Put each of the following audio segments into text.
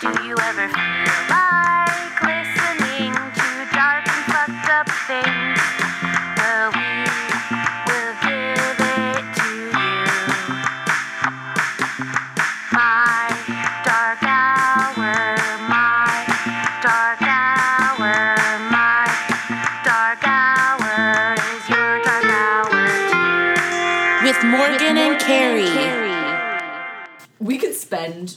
Do you ever feel like listening to dark and fucked up things? Well, we will give it to you. My dark hour, my dark hour, my dark hour is your dark hour too. With Morgan and Carrie. We could spend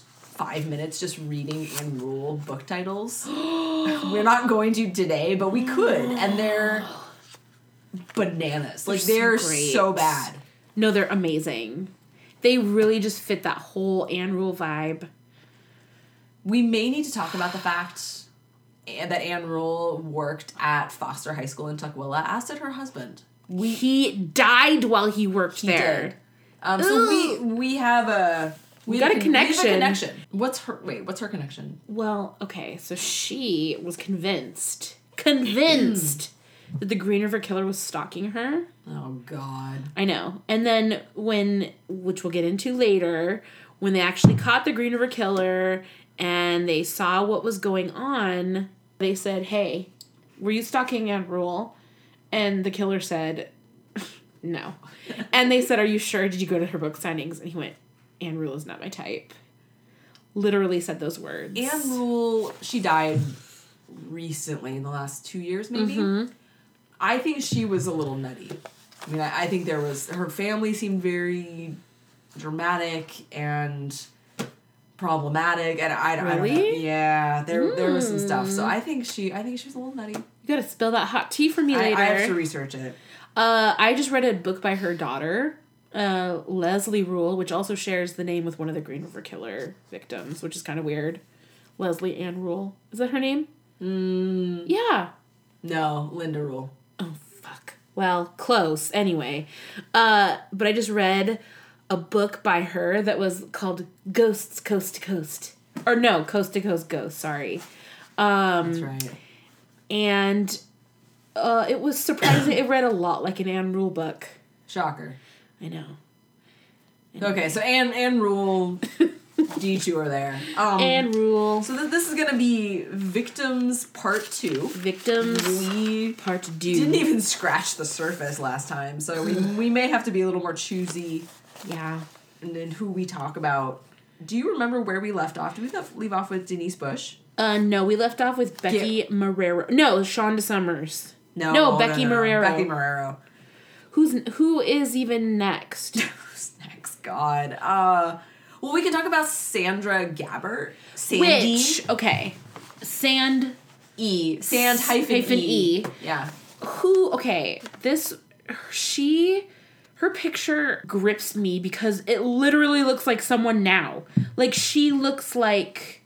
five minutes just reading Ann Rule book titles. We're not going to today, but we could, and they're bananas. Like They're they're so so bad. No, they're amazing. They really just fit that whole Ann Rule vibe. We may need to talk about the fact that Ann Rule worked at Foster High School in Tukwila, as did her husband. We he died while he worked He there. did. Um, so we we have a we got a con- we have connection. connection. What's her? Wait, what's her connection? Well, okay, so she was convinced, convinced that the Green River Killer was stalking her. Oh God. I know. And then when, which we'll get into later, when they actually caught the Green River Killer and they saw what was going on, they said, "Hey, were you stalking Ann Rule?" And the killer said, "No." and they said, "Are you sure? Did you go to her book signings?" And he went, "Ann Rule is not my type." Literally said those words. Ann Rule, she died recently in the last two years, maybe. Mm-hmm. I think she was a little nutty. I mean, I, I think there was her family seemed very dramatic and problematic, and I, I don't know. Really? Hmm. Yeah, there there was some stuff. So I think she, I think she was a little nutty. You gotta spill that hot tea for me I, later. I have to research it. Uh, I just read a book by her daughter, uh, Leslie Rule, which also shares the name with one of the Green River Killer victims, which is kind of weird. Leslie Ann Rule. Is that her name? Mm. Yeah. No, Linda Rule. Oh, fuck. Well, close. Anyway. Uh, but I just read a book by her that was called Ghosts Coast to Coast. Or no, Coast to Coast Ghosts, sorry. Um, That's right. and uh, it was surprising. it read a lot like an Ann Rule book. Shocker. I know. Okay, so Ann Ann Rule, D two are there. Um, Ann Rule. so th- this is gonna be victims part two. Victims We Part Two. didn't even scratch the surface last time, so we, we may have to be a little more choosy Yeah. And then who we talk about. Do you remember where we left off? Did we left- leave off with Denise Bush? Uh, no, we left off with Becky Marrero. No, Shonda Summers. No, No, Becky Marrero. Becky Marrero. Who's who is even next? Who's next? God. Uh, well, we can talk about Sandra Gabbert. Sandy Which okay, Sand. E. Sand hyphen, Hyphen e. E. Yeah. Who? Okay, this she. Her picture grips me because it literally looks like someone now. Like she looks like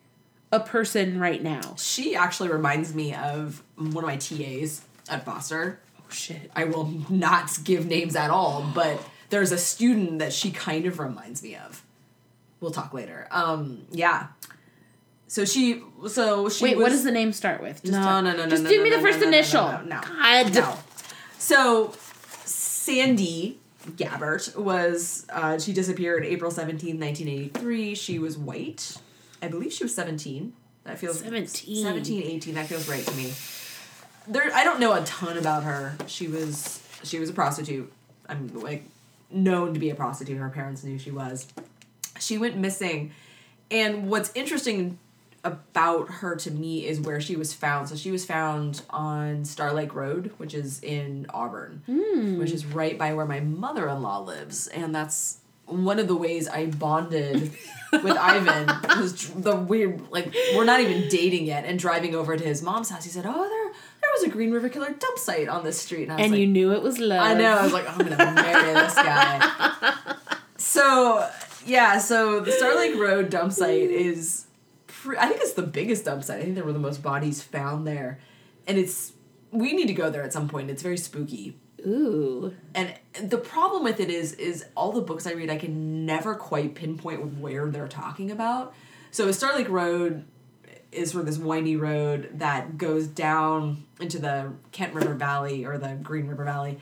a person right now. She actually reminds me of one of my TAs at Foster. Shit. I will not give names at all, but there's a student that she kind of reminds me of. We'll talk later. Um, yeah. So she, so she. Wait, was, what does the name start with? Just No, no, no, no, Just no, give no, me the no, first no, no, no, initial. no, no. God. No. So Sandy Gabbert was uh, she disappeared April 17, 1983. She was white. I believe she was 17. That feels 17. 17, 18. That feels right to me. There I don't know a ton about her. She was she was a prostitute. I'm like known to be a prostitute. Her parents knew she was. She went missing. And what's interesting about her to me is where she was found. So she was found on Star Lake Road, which is in Auburn, hmm. which is right by where my mother in law lives. And that's one of the ways I bonded with Ivan was the weird, like, we're not even dating yet. And driving over to his mom's house, he said, Oh, there was a Green River Killer dump site on this street. And I was And like, you knew it was love. I know. I was like, oh, I'm gonna marry this guy. So yeah, so the Star Lake Road dump site is, pre- I think it's the biggest dump site. I think there were the most bodies found there, and it's we need to go there at some point. It's very spooky. Ooh. And the problem with it is, is all the books I read, I can never quite pinpoint where they're talking about. So Star Lake Road is sort of this windy road that goes down into the Kent River Valley or the Green River Valley.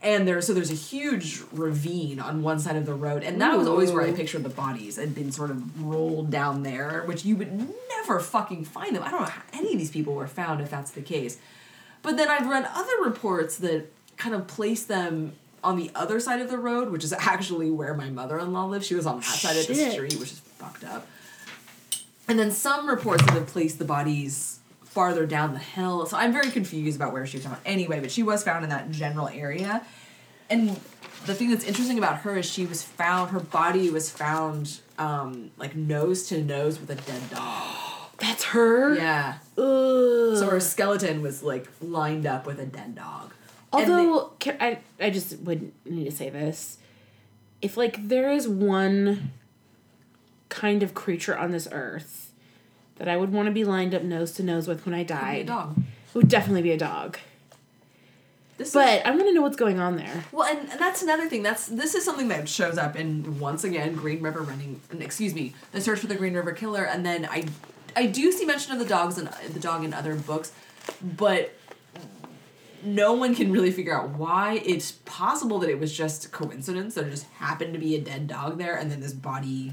And there, so there's a huge ravine on one side of the road, and that was always where I pictured the bodies had been sort of rolled down there, which you would never fucking find them. I don't know how any of these people were found if that's the case. But then I've read other reports that kind of place them on the other side of the road, which is actually where my mother in law lives. She was on that side of the street, which is fucked up. And then some reports that have placed the bodies farther down the hill. So I'm very confused about where she was found anyway, but she was found in that general area. And the thing that's interesting about her is she was found, her body was found um, like nose to nose with a dead dog. That's her. Yeah. Ugh. So her skeleton was like lined up with a dead dog. And they- Although can, I, I just would need to say this, if like there is one kind of creature on this earth that I would want to be lined up nose to nose with when I be a dog. it would definitely be a dog. This is- But I want to know what's going on there. Well, and, and that's another thing. That's this is something that shows up in once again Green River Running. Excuse me, the search for the Green River Killer, and then I, I do see mention of the dogs and the dog in other books, but no one can really figure out why. It's possible that it was just coincidence. There just happened to be a dead dog there, and then this body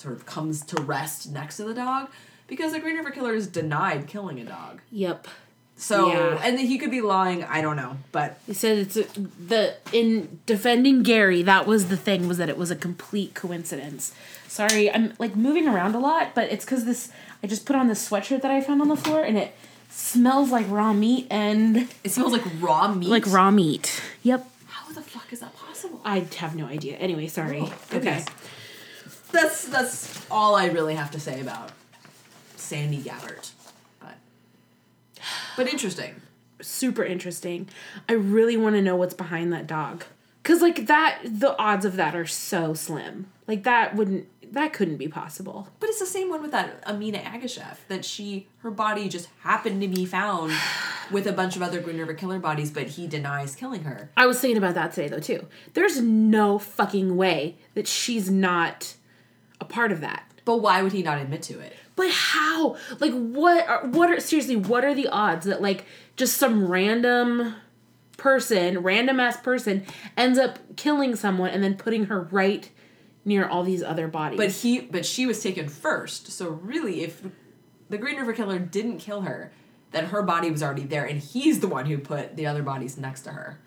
sort of comes to rest next to the dog because the Green River Killer is denied killing a dog. Yep. So, Yeah. and he could be lying. I don't know, but He said it's a, the in defending Gary. That was the thing was that it was a complete coincidence. Sorry, I'm like moving around a lot, but it's because this. I just put on this sweatshirt that I found on the floor, and it smells like raw meat and it smells like raw meat. like raw meat. Yep. How the fuck is that possible? I have no idea. Anyway, sorry. Oh, okay. That's that's all I really have to say about Sandy Gabbert. But but interesting. Super interesting. I really want to know what's behind that dog. Cause like that, the odds of that are so slim. Like that wouldn't, that couldn't be possible. But it's the same one with that Amina Agisheff that she her body just happened to be found with a bunch of other Green River Killer bodies, but he denies killing her. I was thinking about that today though too. There's no fucking way that she's not a part of that. But why would he not admit to it? But how? Like what are what are seriously what are the odds that like just some random person, random ass person ends up killing someone and then putting her right near all these other bodies? But he but she was taken first. So really if the Green River Killer didn't kill her, then her body was already there and he's the one who put the other bodies next to her.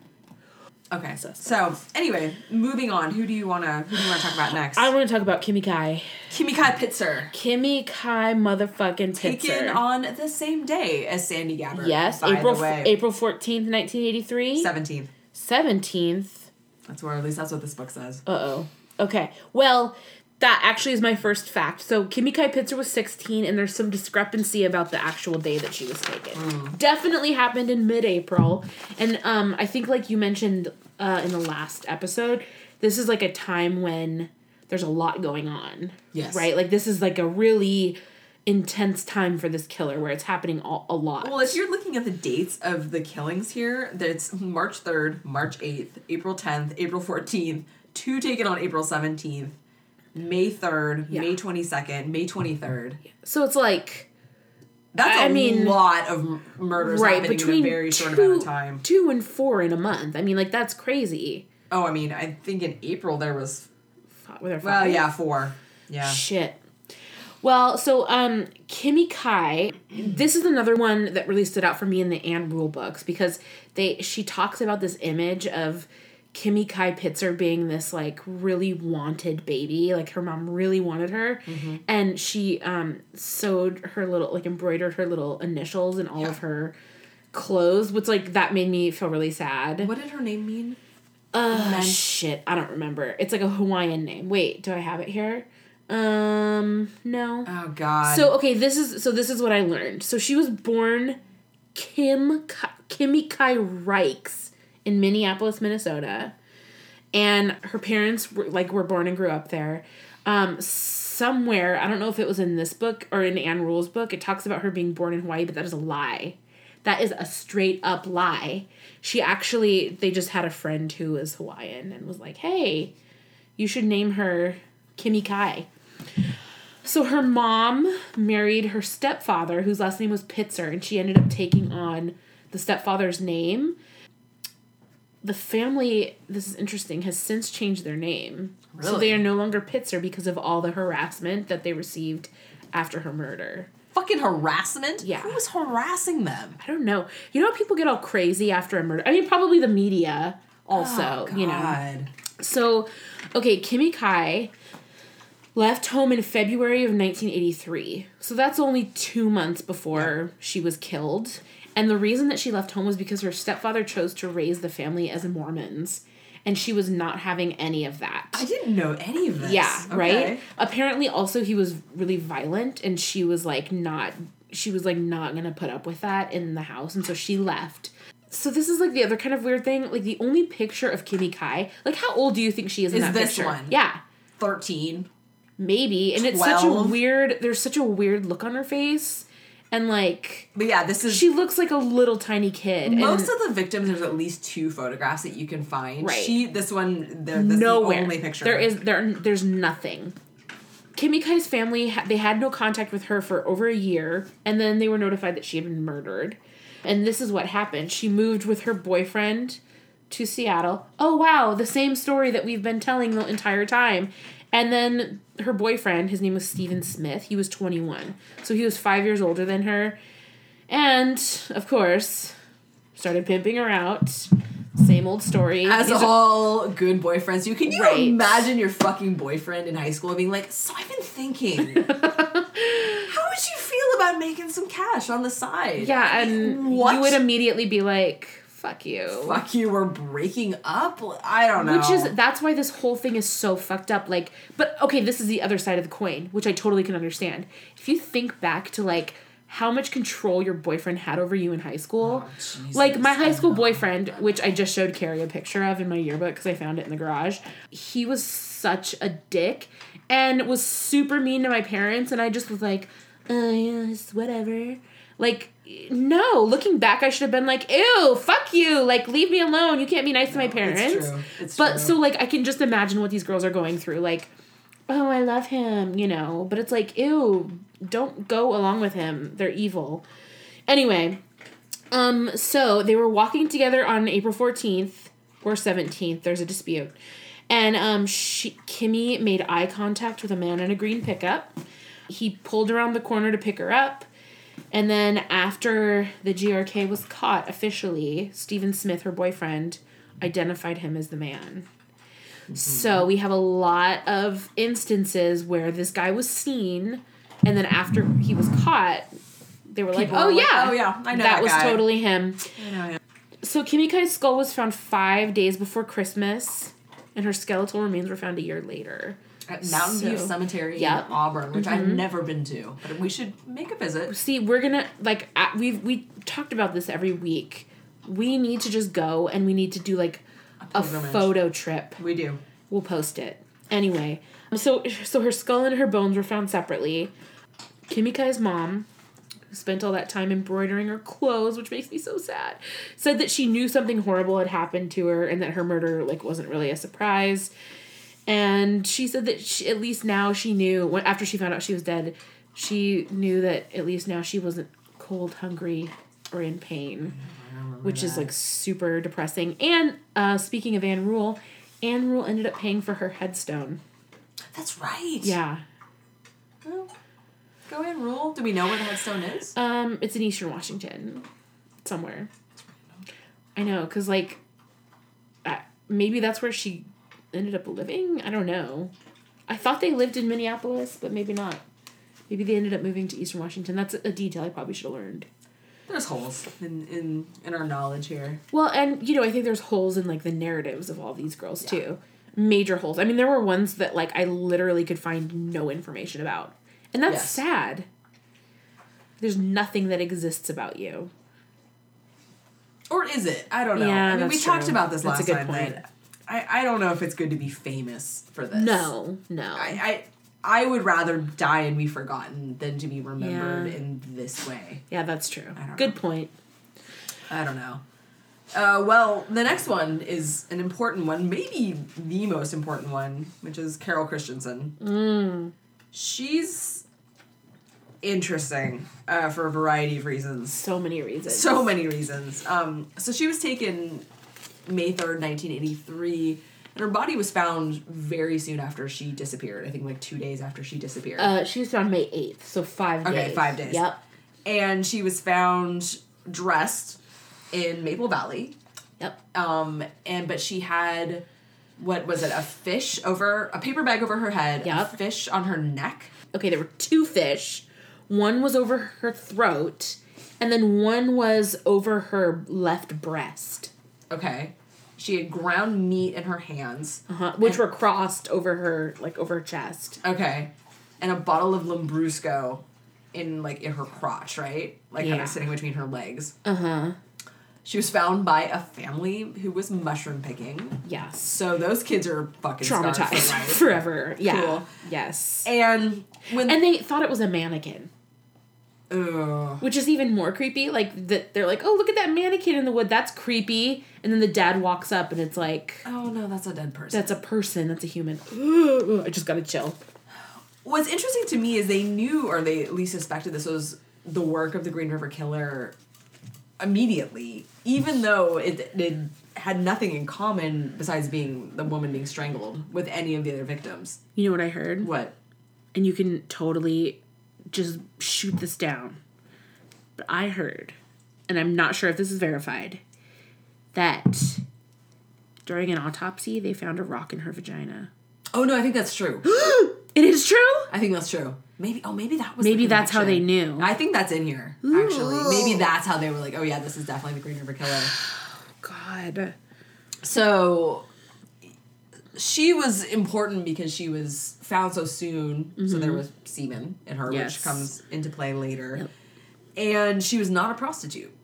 Okay. So, so anyway, moving on. Who do you wanna who do you wanna talk about next? I want to talk about Kimmy Kai. Kimmy Kai Pitsor. Kimmy Kai motherfucking Taken on the same day as Sandy Gabbert. yes, by April the way. April 14th, 1983. 17th. 17th. That's where at least that's what this book says. Uh oh. Okay. Well, that actually is my first fact. So Kimmy Kai Pitsor was 16, and there's some discrepancy about the actual day that she was taken. Definitely happened in mid-April, and um, I think like you mentioned uh, in the last episode, this is like a time when there's a lot going on. Yes. Right. Like this is like a really intense time for this killer where it's happening all, a lot. Well, if you're looking at the dates of the killings here, that's March 3rd, March 8th, April 10th, April 14th, two taken on April 17th, May 3rd, Yeah. May 22nd, May 23rd. so it's like That's a I mean- lot of murders right happening between in a very short two, amount of time. two and four in a month. I mean, like that's crazy. Oh, I mean, I think in April there was, With her well, yeah, four. Yeah. Shit. Well, so um Kimmy Kai, this is another one that really stood out for me in the Ann Rule books because they she talks about this image of Kimmy Kai Pitsor being this like really wanted baby, like her mom really wanted her, and she um sewed her little like embroidered her little initials in all of her clothes, which like that made me feel really sad. What did her name mean? Uh, shit, I don't remember. It's like a Hawaiian name. Wait, do I have it here? Um, no. Oh, God. So okay, this is so this is what I learned. So she was born Kim Ki- Kimmy Kai Reichs in Minneapolis, Minnesota, and her parents were like were born and grew up there. Um, somewhere I don't know if it was in this book or in Ann Rule's book. It talks about her being born in Hawaii, but that is a lie. That is a straight up lie. She actually they just had a friend who was Hawaiian and was like, "Hey, you should name her Kimmy Kai." So her mom married her stepfather, whose last name was Pitsor, and she ended up taking on the stepfather's name. The family, this is interesting, has since changed their name. So they are no longer Pitsor because of all the harassment that they received after her murder. fucking harassment. Yeah. who was harassing them? I don't know. You know how people get all crazy after a murder? I mean, probably the media also, Oh, you know. God. So, okay, Kimmy Kai left home in February of 1983. So that's only two months before she was killed. And the reason that she left home was because her stepfather chose to raise the family as Mormons. And she was not having any of that. I didn't know any of this. Yeah, Okay. right? Apparently also he was really violent and she was like not she was like not going to put up with that in the house and so she left. So this is like the other kind of weird thing. Like the only picture of Kimmy Kai, like how old do you think she is in Is that this picture? one? Yeah. Thirteen. Maybe. And it's such a weird there's such a weird look on her face and like But yeah, this is she looks like a little tiny kid. most of the victims. There's at least two photographs that you can find. Right. She. This one. There. This nowhere. The only picture. There is there there's nothing. Kimmy Kai's family they had no contact with her for over a year, and then they were notified that she had been murdered. And this is what happened. She moved with her boyfriend to Seattle. Oh wow, the same story that we've been telling the entire time. And then her boyfriend, his name was Stephen Smith. He was 21. So he was 5 years older than her. And of course, started pimping her out. Same old story. As are- all good boyfriends do. Can you Right. imagine your fucking boyfriend in high school being like, so I've been thinking. How would you feel about making some cash on the side? Yeah, and what? you would immediately be like, "Fuck you." Fuck you, we're breaking up? I don't know. Which is that's why this whole thing is so fucked up. Like, but okay, this is the other side of the coin, which I totally can understand. If you think back to like how much control your boyfriend had over you in high school, Oh, like my high school boyfriend, which I just showed Carrie a picture of in my yearbook because I found it in the garage. He was such a dick and was super mean to my parents, and I just was like, "Uh, yeah, it's whatever." Like, no. Looking back, I should have been like, "Ew, fuck you! Like, leave me alone. You can't be nice to my it's parents." true. It's but true. so like I can just imagine what these girls are going through. Like, oh, I love him, you know. But it's like, ew, don't go along with him. They're evil. Anyway, um, so they were walking together on April fourteenth or seventeenth. There's a dispute, and um, she Kimmy made eye contact with a man in a green pickup. He pulled around the corner to pick her up. And then after the GRK was caught officially, Stephen Smith, her boyfriend, identified him as the man. So we have a lot of instances where this guy was seen, and then after he was caught, they were People like, "Oh were like, yeah, "Oh, yeah, I know that, that was guy." totally him." I know, yeah. So Kimmy Kai's skull was found five days before Christmas, and her skeletal remains were found a year later. At Mountain View Cemetery Yep. Mm-hmm. in Auburn, which I've never been to, but we should make a visit. See, we're gonna like we we talked about this every week. We need to just go and we need to do like a, pilgrimage. photo trip. We do. We'll post it anyway. So so her skull and her bones were found separately. Kimmy Kai's mom, who spent all that time embroidering her clothes, which makes me so sad, said that she knew something horrible had happened to her and that her murder like wasn't really a surprise. And she said that she, at least now she knew when after she found out she was dead, she knew that at least now she wasn't cold, hungry, or in pain, which is like super depressing. And uh, speaking of Ann Rule, Ann Rule ended up paying for her headstone. That's right. Yeah, Well, go in, rule. Do we know where the headstone is? um, it's in Eastern Washington, somewhere. I know, cause like, uh, maybe that's where she ended up living. I don't know. I thought they lived in Minneapolis, but maybe not. Maybe they ended up moving to Eastern Washington. That's a detail I probably should have learned. There's holes in, in in our knowledge here. Well, and you know, I think there's holes in like the narratives of all these girls too. Major holes. I mean, there were ones that like I literally could find no information about. And that's Yes. sad. There's nothing that exists about you. Or is it? I don't know. Yeah, I mean, we that's talked about this That's a last good time. point. That I, I don't know if it's good to be famous for this. No, no. I, I I would rather die and be forgotten than to be remembered Yeah. in this way. yeah, that's true. Good know. point. I don't know. Uh, well, the next one is an important one, maybe the most important one, which is Carol Christensen. Mm. She's interesting uh, for a variety of reasons. So many reasons. So many reasons. Um, so she was taken May 3rd, 1983, And her body was found very soon after she disappeared. I think like two days after she disappeared. Uh, she was found May eighth, so five days. Okay, five days. Yep. and she was found dressed in Maple Valley. Yep. Um, and but she had what was it? A fish over a paper bag over her head. Yep. A fish on her neck. Okay, there were two fish. One was over her throat, and then one was over her left breast, Okay. She had ground meat in her hands. uh-huh, which were crossed over her, like over her chest. Okay. And a bottle of Lambrusco in like in her crotch, right? Like kind of sitting between her legs. Uh huh. She was found by a family who was mushroom picking. Yes. So those kids are fucking for Traumatized life. forever. Yeah. Cool. Yes. And when And they thought it was a mannequin, Ugh. which is even more creepy. Like that, they're like, "Oh, look at that mannequin in the wood. That's creepy." And then the dad walks up, and it's like, oh no, that's a dead person. "That's a person. That's a human." I just got to chill. What's interesting to me is they knew, or they at least suspected this was the work of the Green River Killer immediately, even though it, it had nothing in common besides being the woman being strangled with any of the other victims. You know what I heard? What? and you can totally just shoot this down. But I heard, and I'm not sure if this is verified, that during an autopsy they found a rock in her vagina. Oh no, I think that's true. It is true? I think that's true. Maybe. Oh, maybe that was. Maybe that's how they knew. I think that's in here. Actually, maybe that's how they were like, oh yeah, this is definitely the Green River Killer. God. So she was important because she was found so soon. So there was semen in her, Mm-hmm. Yes. which comes into play later. Yep. And she was not a prostitute.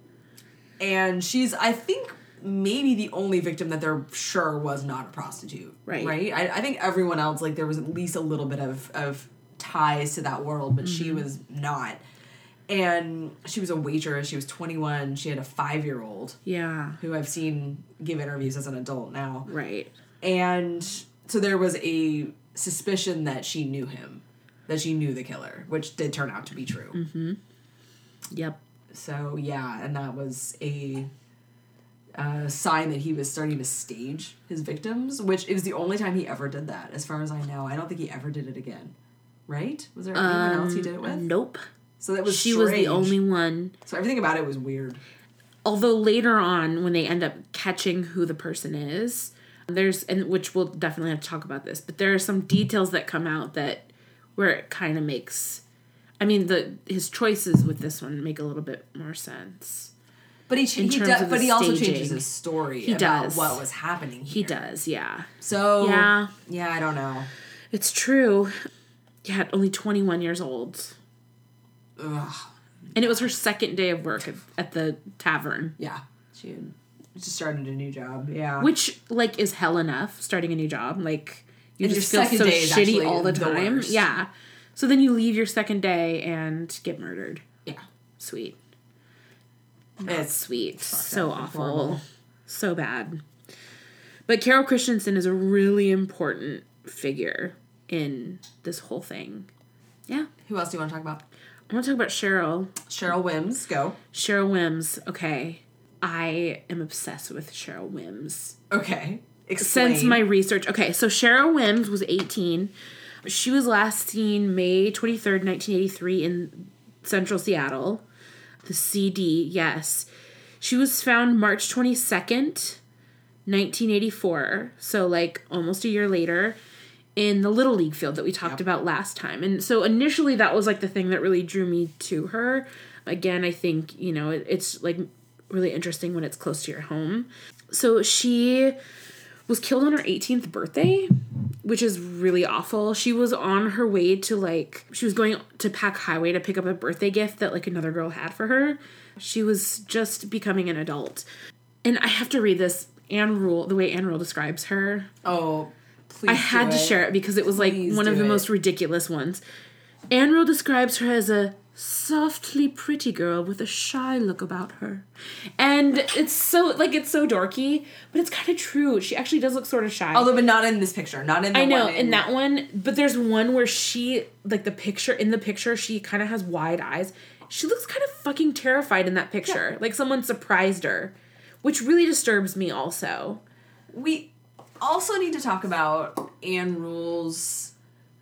And she's, I think, maybe the only victim that they're sure was not a prostitute. Right. Right? I, I think everyone else, like, there was at least a little bit of, of ties to that world, but she Mm-hmm. was not. And she was a waitress. She was 21. She had a five year old Yeah. who I've seen give interviews as an adult now. Right. And so there was a suspicion that she knew him, that she knew the killer, which did turn out to be true. Yep. So yeah, and that was a uh, sign that he was starting to stage his victims, which is the only time he ever did that, as far as I know. I don't think he ever did it again. Right? Was there anyone else he did it with? Nope. So that was She was the only one. So everything about it was weird. although later on when they end up catching who the person is there's and which we'll definitely have to talk about this but there are some details that come out that where it kind of makes i mean the his choices with this one make a little bit more sense But he, he does, but he also changes his story He about does. what was happening. he does yeah So Yeah. yeah, I don't know. it's true yeah only 21 years old Ugh. and it was her second day of work at, at the tavern Yeah, had just started a new job. Yeah, which like is hell enough starting a new job. Like you And just feel so shitty all the the time. worst. yeah. So then you leave your second day and get murdered. Yeah, sweet. It's sweet. so awful. horrible. so bad. But carol christensen is a really important figure in this whole thing. Yeah. Who else do you want to talk about? i want to talk about cheryl. Cheryl Wims, go. cheryl wims. Okay i am obsessed with cheryl wims Okay, explain. since my research. Okay, so Cheryl Wims was 18. She was last seen May 23rd, 1983 in central Seattle. The CD, yes. She was found March 22nd, 1984. So, like, almost a year later in the Little League field that we talked Yep. about last time. And so, initially, that was like the thing that really drew me to her. Again, I think, you know, it, it's like really interesting when it's close to your home. So, she was killed on her 18th birthday, which is really awful. She was on her way to like she was going to Pac Highway to pick up a birthday gift that like another girl had for her. She was just becoming an adult. And I have to read this Ann Rule, the way Ann Rule describes her. oh, please. I had to share it because it was like Please one of the it. most ridiculous ones. Ann Rule describes her as a softly pretty girl with a shy look about her. And it's so like it's so dorky, but it's kind of true. She actually does look sort of shy. Although, but not in this picture. Not in. The I know one in that one, but there's one where she like the picture in the picture she kind of has wide eyes. She looks kind of fucking terrified in that picture, like someone surprised her, which really disturbs me. Also, we also need to talk about Ann Rule's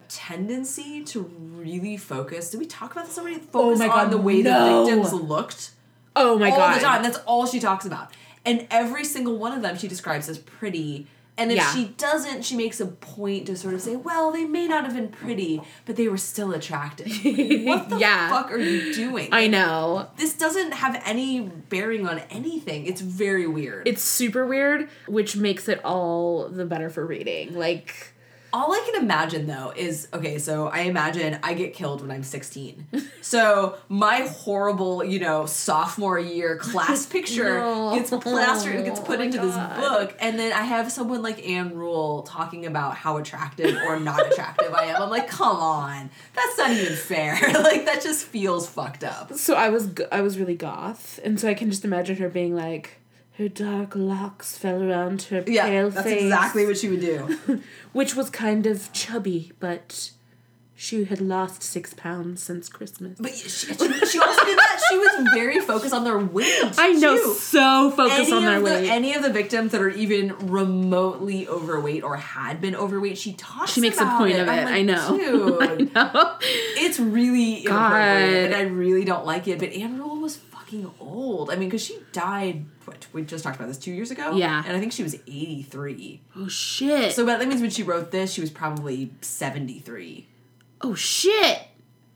tendency to really focus. Did we talk about this already? Oh focus my on the way no. the victims looked Oh my all god. All the time. That's all she talks about. And every single one of them she describes as pretty. And if Yeah. she doesn't, she makes a point to sort of say, well, they may not have been pretty, but they were still attractive. what the Yeah. fuck are you doing? I know. this doesn't have any bearing on anything. It's very weird. It's super weird, which makes it all the better for reading. Like, All I can imagine though is okay, so I imagine I get killed when I'm 16. so my horrible, you know, sophomore year class picture No. gets plastered, gets oh put Oh into this book, and then I have someone like Ann Rule talking about how attractive or not attractive I am. I'm like, come on, that's not even fair. like that just feels fucked up. so I was I was really goth, and so I can just imagine her being like, her dark locks fell around her Yeah, pale that's face, That's exactly what she would do. which was kind of chubby, but she had lost six pounds since Christmas. But she, she, she also did that. She was very focused on their weight. I know, too. so focused any on their the, weight. any of the victims that are even remotely overweight or had been overweight, she talks. She makes a point it. of it. like, I know. Dude, no. it's really God. inappropriate, and I really don't like it. But Ann Rule fucking old. I mean, because she died. What we just talked about this two years ago. Yeah. and I think she was eighty three. Oh shit. So that means when she wrote this, she was probably seventy three. oh shit.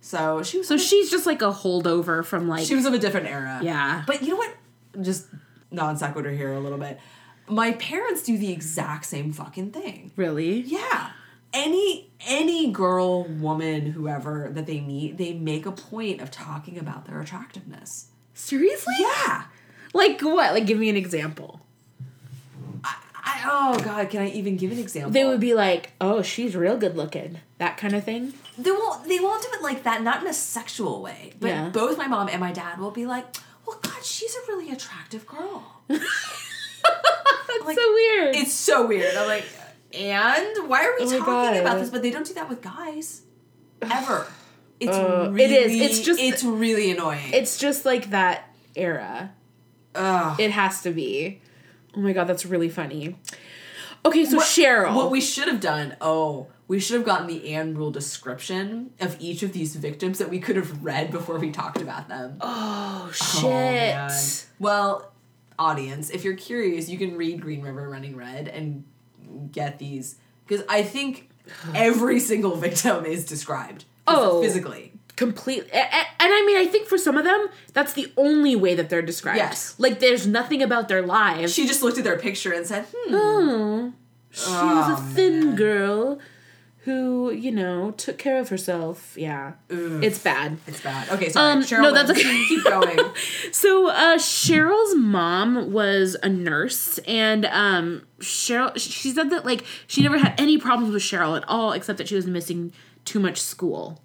So she was. So she's just like a holdover from like she was of a different era. Yeah. But you know what? Just non sequitur here a little bit. My parents do the exact same fucking thing. really. Yeah. Any any girl, woman, whoever that they meet, they make a point of talking about their attractiveness. Seriously? Yeah. Like what? Like give me an example. I, I, oh god, can I even give an example? They would be like, "Oh, she's real good looking." That kind of thing. they won't they won't do it like that, not in a sexual way. But Yeah. both my mom and my dad will be like, Well god, she's a really attractive girl. That's Like, so weird. It's so weird. I'm like, and why are we Oh talking about this? But they don't do that with guys. Ever. It's Uh, really it is. It's just- it's really annoying. it's just like that era. Ugh. It has to be. Oh my god, that's really funny. Okay, so What- Cheryl. What we should have done, oh, we should have gotten the Ann Rule description of each of these victims that we could have read before we talked about them. oh shit. Oh. Well, audience, if you're curious, you can read Green River Running Red and get these because I think every single victim is described. Oh. physically. Complete. a- a- And I mean, I think for some of them, that's the only way that they're described. Yes. Like, there's nothing about their lives. She just looked at their picture and said, "Hmm, Oh, she was Oh, a thin man. girl who, you know, took care of herself. Yeah. Ugh. It's bad. it's bad." Okay, sorry. Um, Cheryl no, that's okay. Keep going. So, uh, Cheryl's mom was a nurse, and um, Cheryl, she said that, like, she never had any problems with Cheryl at all, except that she was missing too much school,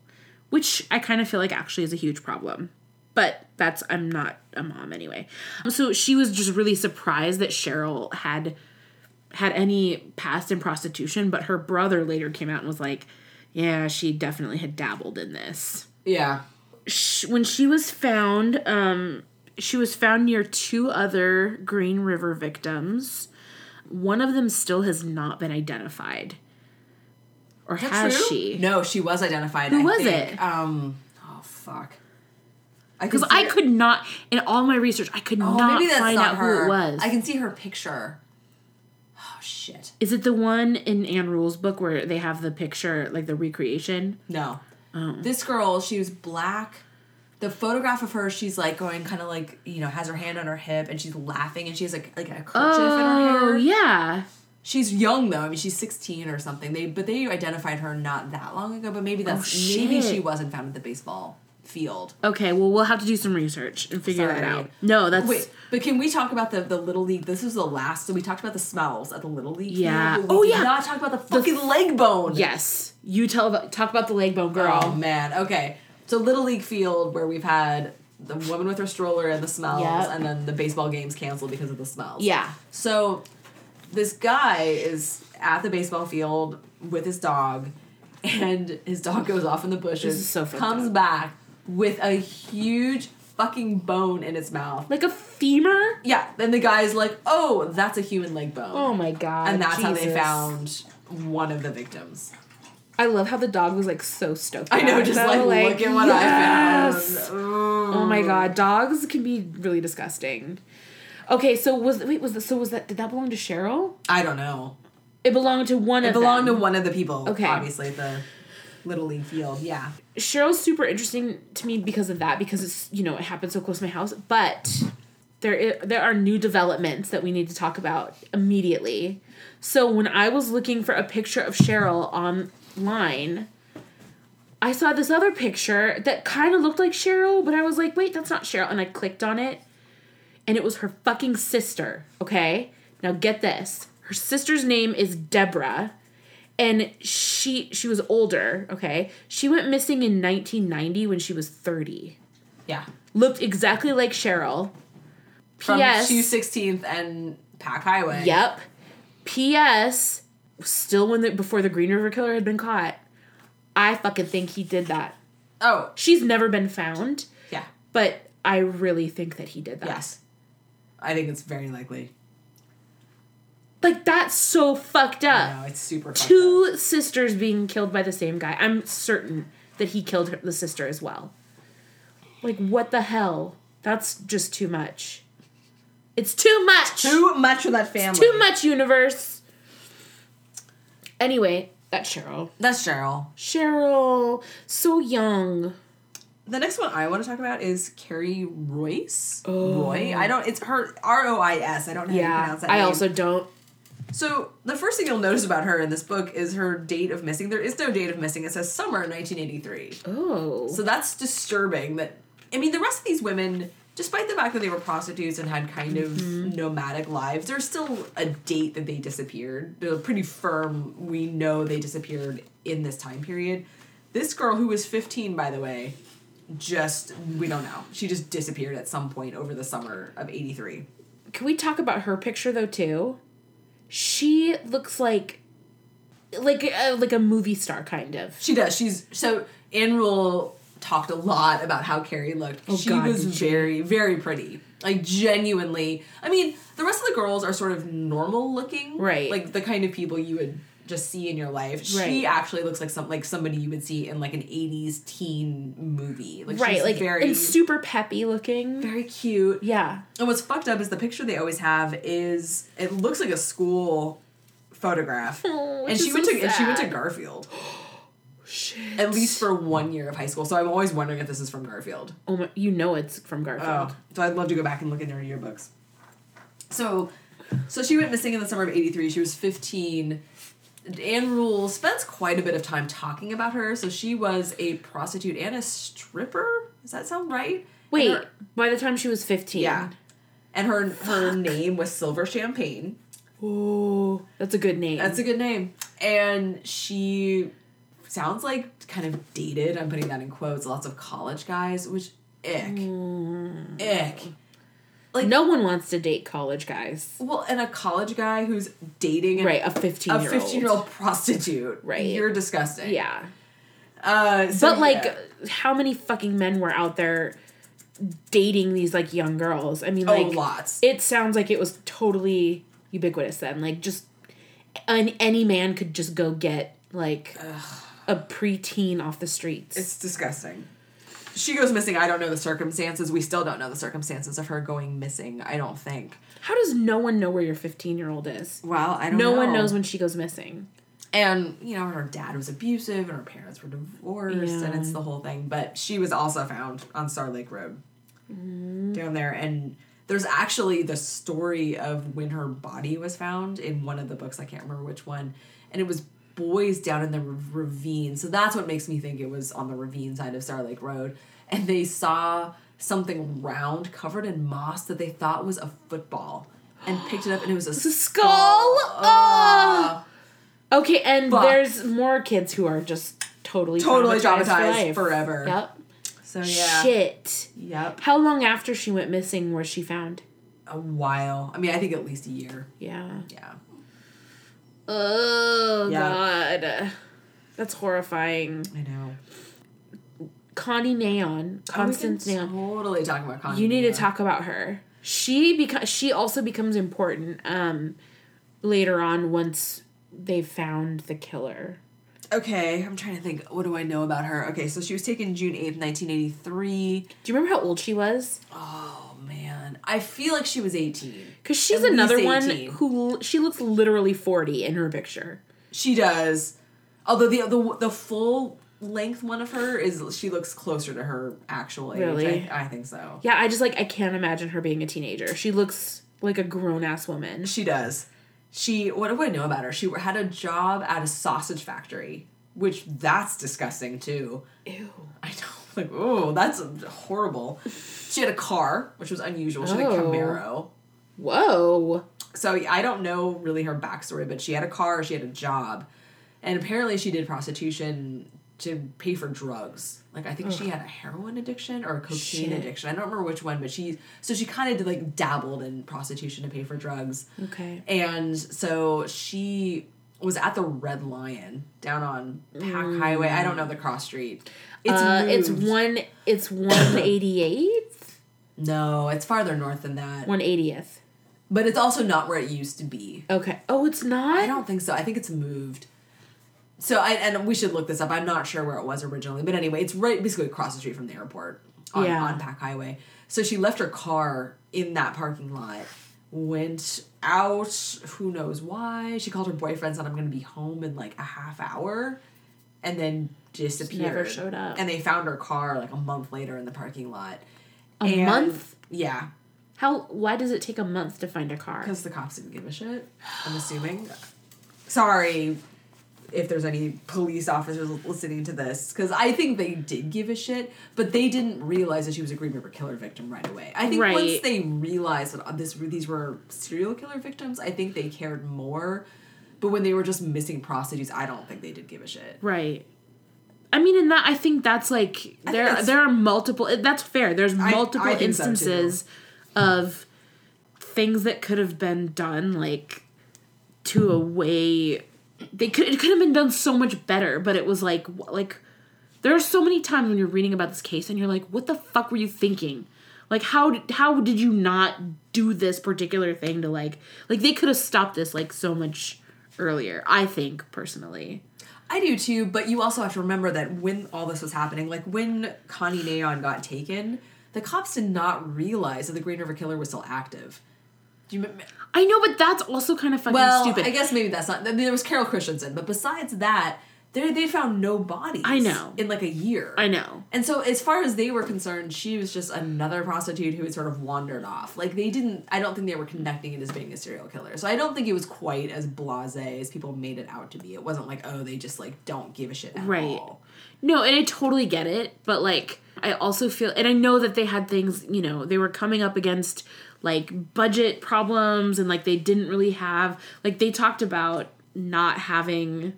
which I kind of feel like actually is a huge problem. But that's, I'm not a mom anyway. So, she was just really surprised that Cheryl had had any past in prostitution, but her brother later came out and was like, yeah, she definitely had dabbled in this yeah. sh- when she was found, um, she was found near two other Green River victims. One of them still has not been identified. Or that has true? she? No, she was identified. Who I was think. it? Um. Oh fuck. I Because see I her- could not, in all my research, I could Oh, not maybe that's find not out her. who it was. I can see her picture. Oh shit. Is it the one in Ann Rule's book where they have the picture, like the recreation? No. Oh. This girl, she was black. The photograph of her, she's like going kind of like you know has her hand on her hip and she's laughing and she has like like a kerchief in her hair. Oh, yeah. She's young though. I mean, she's sixteen or something. They but they identified her not that long ago. But maybe that's Oh, maybe she wasn't found at the baseball field. Okay, well, we'll have to do some research and figure that out. No, that's. Wait, but can we talk about the the little league? This was the last. So we talked about the smells at the little league. Yeah. field, Oh, we did yeah. Not talk about the fucking leg bone. Yes. You tell about, talk about the leg bone girl. Oh man. Okay. So little league field where we've had the woman with her stroller and the smells, Yep. and then the baseball games canceled because of the smells. Yeah. So this guy is at the baseball field with his dog, and his dog goes off in the bushes. This is so comes up. back with a huge fucking bone in its mouth. Like a femur? Yeah, then the guy's like, "Oh, that's a human leg bone," Oh my god. and that's how they found one of the victims. I love how the dog was like so stoked. I know, just though, like, look at what yes! I found. Ooh. Oh my god, dogs can be really disgusting. Okay, so was wait was the, so was that did that belong to Cheryl? I don't know. It belonged to one It of belonged them. to one of the people. Okay. obviously the little league field. Yeah, Cheryl's super interesting to me because of that because it's you know it happened so close to my house, but there there are new developments that we need to talk about immediately. So when I was looking for a picture of Cheryl online, I saw this other picture that kind of looked like Cheryl, but I was like, wait, that's not Cheryl, and I clicked on it, and it was her fucking sister. Okay, now get this: her sister's name is Deborah and she she was older okay she went missing in 1990 when she was 30 yeah. looked exactly like cheryl From ps Shoe Sixteenth and Pac Highway. yep ps still when the before the green river killer had been caught i fucking think he did that Oh, she's never been found yeah. but i really think that he did that Yes. I think it's very likely. like that's so fucked up No, it's super. fucked up. two sisters being killed by the same guy. I'm certain that he killed her, the sister as well. Like, what the hell? That's just too much. It's too much. Too much for that family. Too much universe. Anyway, that's Cheryl. That's Cheryl. Cheryl, so young. The next one I want to talk about is Carrie Rois. Oh. Roy. I don't. It's her R O I S. I don't know how you Yeah, pronounce that. I name. also don't. So the first thing you'll notice about her in this book is her date of missing. There is no date of missing. It says summer 1983. Oh, So that's disturbing. That I mean, the rest of these women, despite the fact that they were prostitutes and had kind of Mm-hmm. nomadic lives, there's still a date that they disappeared. They're pretty firm. We know they disappeared in this time period. This girl, who was 15, by the way, just we don't know. She just disappeared at some point over the summer of 83. can we talk about her picture though too? She looks like, like a, like a movie star kind of. She does. She's so Ann Rule talked a lot about how Carrie looked. Oh, she God, was very, very pretty. Like genuinely. I mean, the rest of the girls are sort of normal looking. Right. Like the kind of people you would just see in your life. She actually looks like some like somebody you would see in like an 80s teen movie. Like right, like very and super peppy looking. very cute. Yeah. And what's fucked up is the picture they always have is it looks like a school photograph. Oh, and she went so to and she went to. Garfield. Shit. At least for one year of high school. So I'm always wondering if this is from Garfield. Oh my, you know it's from oh, Garfield. Oh, so I'd love to go back and look in her yearbooks. So, so she went missing in the summer of '83. She was 15. Ann Rule spends quite a bit of time talking about her. So she was a prostitute and a stripper. Does that sound right? Wait, her- by the time she was 15. yeah. And her her name was Silver Champagne. Oh, that's a good name. That's a good name. And she sounds like kind of dated. I'm putting that in quotes. Lots of college guys, which ick, hmm. ick. Like no one wants to date college guys. Well, and a college guy who's dating an- Right, a 15 a year old. 15 year old prostitute. Right. You're disgusting. Yeah. Uh, so But like, yeah. how many fucking men were out there dating these like young girls? I mean, oh, like, lots. it sounds like it was totally ubiquitous then. Like, just an, any man could just go get like a preteen off the streets. It's disgusting. She goes missing. I don't know the circumstances. We still don't know the circumstances of her going missing. I don't think. How does no one know where your 15 year old is? Well, I don't No know. one knows when she goes missing. And, you know, her dad was abusive and her parents were divorced and it's the whole thing. But she was also found on Star Lake Road mm-hmm. down there. And there's actually the story of when her body was found in one of the books. I can't remember which one. And it was boys down in the ravine. So that's what makes me think it was on the ravine side of Star Lake Road. And they saw something round covered in moss that they thought was a football and picked it up and it was a, a skull? Oh. Okay, and there's more kids who are just totally Totally traumatized, traumatized forever. Yep. So yeah. Shit. Yep. How long after she went missing was she found? A while. I mean, I think at least a year. Yeah. Yeah. Oh Yeah. god. That's horrifying. I know. Connie Naon, Constance we Naon. totally talk about Connie. You need to talk about her. She beca- she also becomes important um later on once they've found the killer. Okay, I'm trying to think. What do I know about her? Okay, so she was taken June eighth, nineteen eighty three. Do you remember how old she was? Oh man, I feel like she was eighteen. Cuz she's At another one who she looks literally 40 in her picture. She does. Although the the the full length one of her is she looks closer to her actual age. Really? I, I think so. Yeah, I just like I can't imagine her being a teenager. She looks like a grown-ass woman. She does. She what do I know about her? She had a job at a sausage factory, which that's disgusting too. Ew. I know, like oh, that's horrible. She had a car, which was unusual. She had a Oh. Camaro. Whoa. So I don't know really her backstory, but she had a car, she had a job, and apparently she did prostitution to pay for drugs. Like I think she had a heroin addiction or a cocaine Shit. addiction. I don't remember which one, but she so she kind of did like dabbled in prostitution to pay for drugs. Okay. And so she was at the Red Lion down on Pac mm. Highway. I don't know the cross street. It's uh, it's one it's 188th? no, it's farther north than that. 180th. But it's also not where it used to be. Okay. Oh, it's not? I don't think so. I think it's moved. So I and we should look this up. I'm not sure where it was originally, but anyway, it's right basically across the street from the airport on, Yeah. on Pac Highway. So she left her car in that parking lot, went out, who knows why. She called her boyfriend, said I'm gonna be home in like a half hour, and then disappeared. never showed up. And they found her car like a month later in the parking lot. A And- month? Yeah. How why does it take a month to find a car? Because the cops didn't give a shit. I'm assuming. Sorry if there's any police officers listening to this, because I think they did give a shit, but they didn't realize that she was a Green River Killer victim right away. I think once they realized that uh, this these were serial killer victims, I think they cared more. But when they were just missing prostitutes, I don't think they did give a shit. Right. I mean, in that, I think that's like there. There are multiple. That's fair. There's I multiple think so, instances of things that could have been done, like to a way they could. It could have been done so much better, but it was like like there are so many times when you're reading about this case and you're like, what the fuck were you thinking? Like how did, how did you not do this particular thing to like like they could have stopped this like so much earlier. I think personally. I do too, but you also have to remember that when all this was happening, like when Connie Naon got taken, the cops did not realize that the Green River Killer was still active. Do you remember? I know, but that's also kind of fucking Well, stupid. I guess maybe that's not. I mean, there was Carol Christensen, but besides that, they they found no bodies. I know. in like a year. I know. And so, as far as they were concerned, she was just another prostitute who had sort of wandered off. Like they didn't. I don't think they were connecting it as being a serial killer. So I don't think it was quite as blasé as people made it out to be. It wasn't like oh they just like don't give a shit at Right. all. No, and I totally get it, but like I also feel and I know that they had things, you know, they were coming up against like budget problems and like they didn't really have like they talked about not having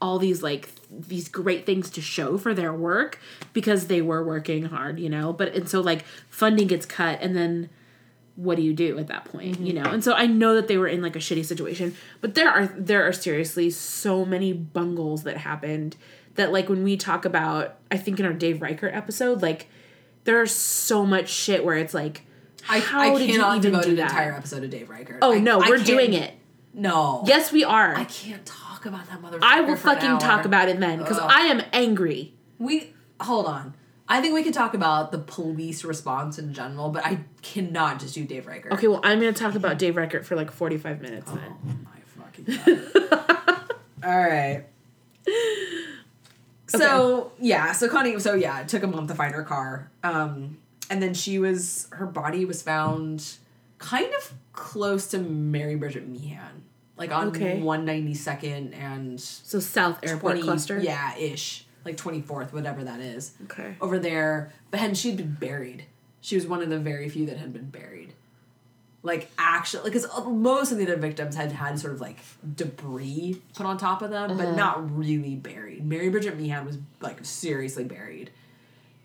all these like these great things to show for their work because they were working hard, you know. But and so like funding gets cut and then what do you do at that point, you know? Mm-hmm. And so I know that they were in like a shitty situation, but there are there are seriously so many bungles that happened that like when we talk about I think in our Dave Reichert episode, like there's so much shit where it's like I, how I did you even devote do an that? entire episode of Dave Reichert. oh I- no, I we're doing it. No, Yes, we are. I can't talk about that motherfucker. I will fucking talk about it then because I am angry. We hold on. I think we could talk about the police response in general, but I cannot just do Dave Reichert. Okay, well I'm gonna talk about Dave Reichert for like 45 minutes then. Oh my fucking god. All right. So yeah, so Connie, so yeah, it took a month to find her car, um, and then she was her body was found kind of close to Mary Bridget Meehan, like on Okay. one ninety second and So South Airport 20 Cluster. yeah, ish, like twenty fourth, whatever that is. Okay. over there, but and she'd been buried. She was one of the very few that had been buried. Like actually, because uh, most of the other victims had had sort of like debris put on top of them, but uh-huh. not really buried. Mary Bridget Meehan was like seriously buried,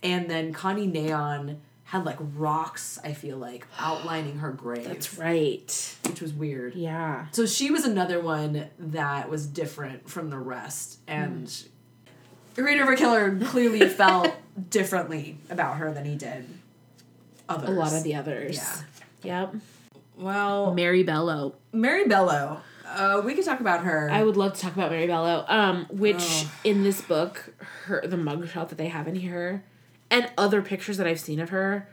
and then Connie Naon had like rocks. I feel like outlining her grave, That's right. which was weird. Yeah. So she was another one that was different from the rest, and the Green River Killer clearly felt differently about her than he did others. A lot of the others. Yeah. Yep. Well, Mary Bello. Mary Bello. Uh, we could talk about her. I would love to talk about Mary Bello. Um, which in this book, her the mugshot that they have in here, and other pictures that I've seen of her,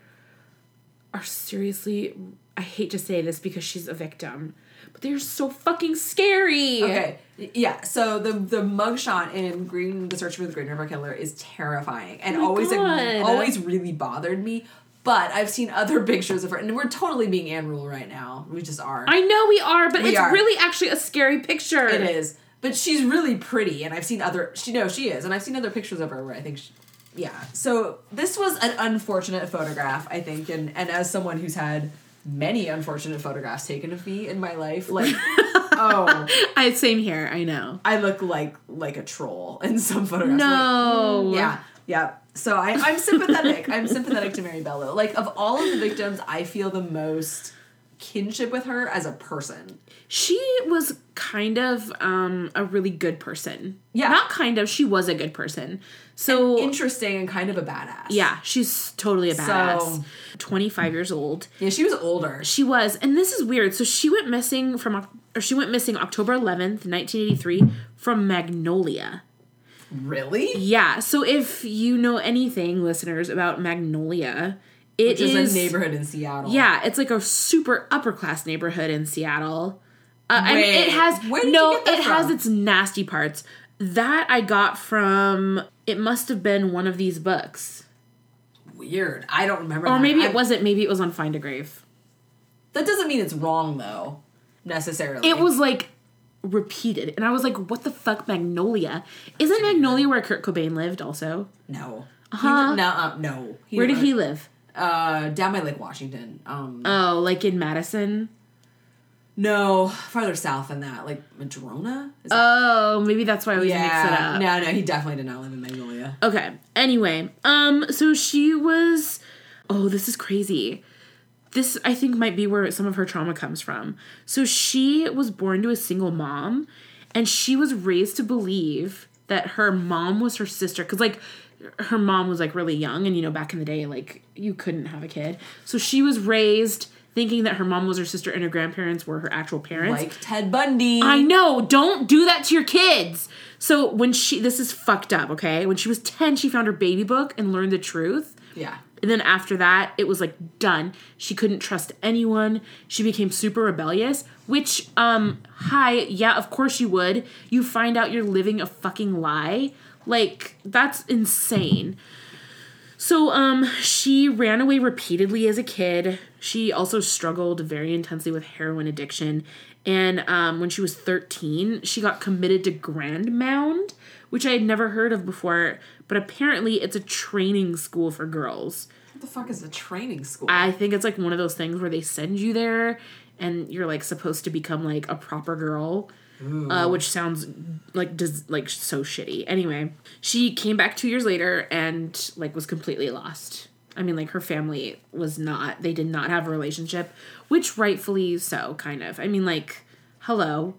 are seriously. I hate to say this because she's a victim, but they're so fucking scary. Okay. Yeah. So the the mugshot in Green, The Search for the Green River Killer is terrifying and Oh always always really bothered me. But I've seen other pictures of her, and we're totally being Ann Rule right now. We just are. I know we are, but We it's are. really actually a scary picture. it is. But she's really pretty, and I've seen other. She no, she is, and I've seen other pictures of her where I think. She, yeah. So this was an unfortunate photograph, I think, and and as someone who's had many unfortunate photographs taken of me in my life, like oh. I same here. I know. I look like like a troll in some photographs. No. Like, yeah, yeah. So I, I'm sympathetic. I'm sympathetic to Mary Bello. Like of all of the victims, I feel the most kinship with her as a person. She was kind of um a really good person. Yeah. Not kind of, she was a good person. So Interesting and kind of a badass. yeah, she's totally a badass. So- 25 years old. Yeah, she was older. She was, and this is weird. So she went missing from or she went missing October 11th, 1983 from Magnolia. Really? Yeah, so if you know anything listeners about Magnolia, it Which is, is a neighborhood in Seattle. Yeah, it's like a super upper class neighborhood in Seattle. Uh, I mean, it has where did you no, get that it has its nasty parts. That I got from. It must have been one of these books, Weird. I don't remember. or that. maybe I- it wasn't. Maybe it was on Find a Grave. That doesn't mean it's wrong though, necessarily. It was like repeated, and I was like, "What the fuck, Magnolia? Isn't Magnolia where Kurt Cobain lived? Also, no. Uh-huh. He, no, uh, no. where did he live? Uh, down by Lake Washington. Um, Oh, like in Madison. no, farther south than that, like Madrona. Is that- Oh, maybe that's why I always mix it up. No, no, he definitely did not live in Magnolia. Okay. Anyway, um, so she was. Oh, this is crazy. This I think might be where some of her trauma comes from. So she was born to a single mom, and she was raised to believe that her mom was her sister. Cause like her mom was like really young, and you know back in the day, like you couldn't have a kid. So she was raised thinking that her mom was her sister, and her grandparents were her actual parents. Like Ted Bundy. I know. Don't do that to your kids. So when she, this is fucked up. Okay, when she was ten, she found her baby book and learned the truth. yeah. And then after that, it was like done. She couldn't trust anyone. She became super rebellious. Which, um, hi, yeah, of course you would. You find out you're living a fucking lie. Like that's insane. So, um, she ran away repeatedly as a kid. She also struggled very intensely with heroin addiction. And um, when she was 13, she got committed to Grand Mound, which I had never heard of before, but apparently it's a training school for girls. What the fuck is a training school? I think it's like one of those things where they send you there and you're like supposed to become like a proper girl. Uh, which sounds like does like so shitty. Anyway, she came back two years later and like was completely lost. I mean, like her family was not. They did not have a relationship, which rightfully so, kind of. I mean, like, hello.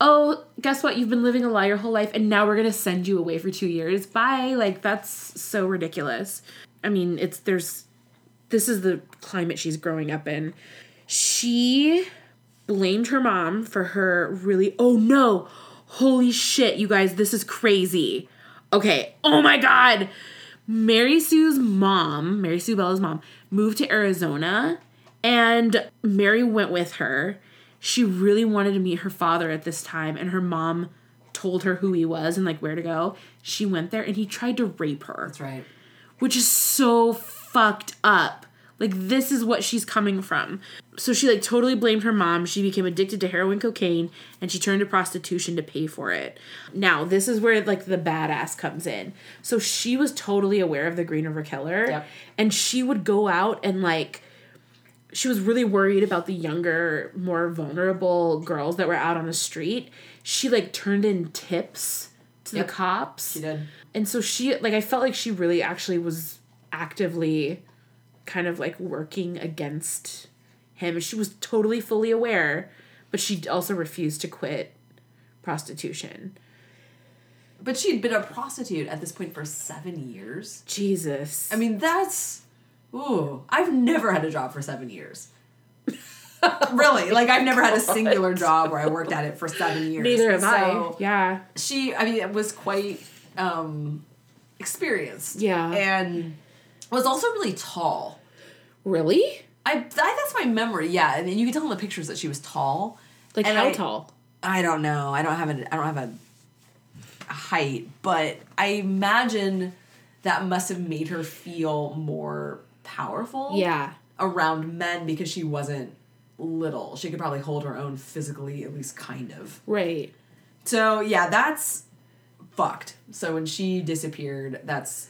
Oh, guess what? You've been living a lie your whole life, and now we're gonna send you away for two years. Bye. Like that's so ridiculous. I mean, it's there's this is the climate she's growing up in. She blamed her mom for her really, oh no, holy shit, you guys, this is crazy. Okay, oh my god. Mary Sue's mom, Mary Sue Bello's mom, moved to Arizona and Mary went with her. She really wanted to meet her father at this time, and her mom told her who he was and like where to go. She went there and he tried to rape her That's right. which is so fucked up. Like this is what she's coming from. So she like totally blamed her mom. She became addicted to heroin, cocaine, and she turned to prostitution to pay for it. Now, this is where like the badass comes in. So she was totally aware of the Green River Killer Yep. and she would go out and like she was really worried about the younger, more vulnerable girls that were out on the street. She like turned in tips to Yep. the cops. She did. And so she like I felt like she really actually was actively kind of like working against him. She was totally fully aware, but she also refused to quit prostitution. But she'd been a prostitute at this point for seven years. Jesus. I mean, that's. Ooh, I've never had a job for seven years. really, like I've never had a singular job where I worked at it for seven years. neither have I. Yeah. She, I mean, it was quite um, experienced. Yeah. and was also really tall. Really? I, I that's my memory. Yeah, and you can tell in the pictures that she was tall. Like And how I- tall? I don't know. I don't have a I don't have a, a height, but I imagine that must have made her feel more powerful. Yeah. Around men because she wasn't little. She could probably hold her own physically, at least kind of. Right. So yeah, that's fucked. So when she disappeared, that's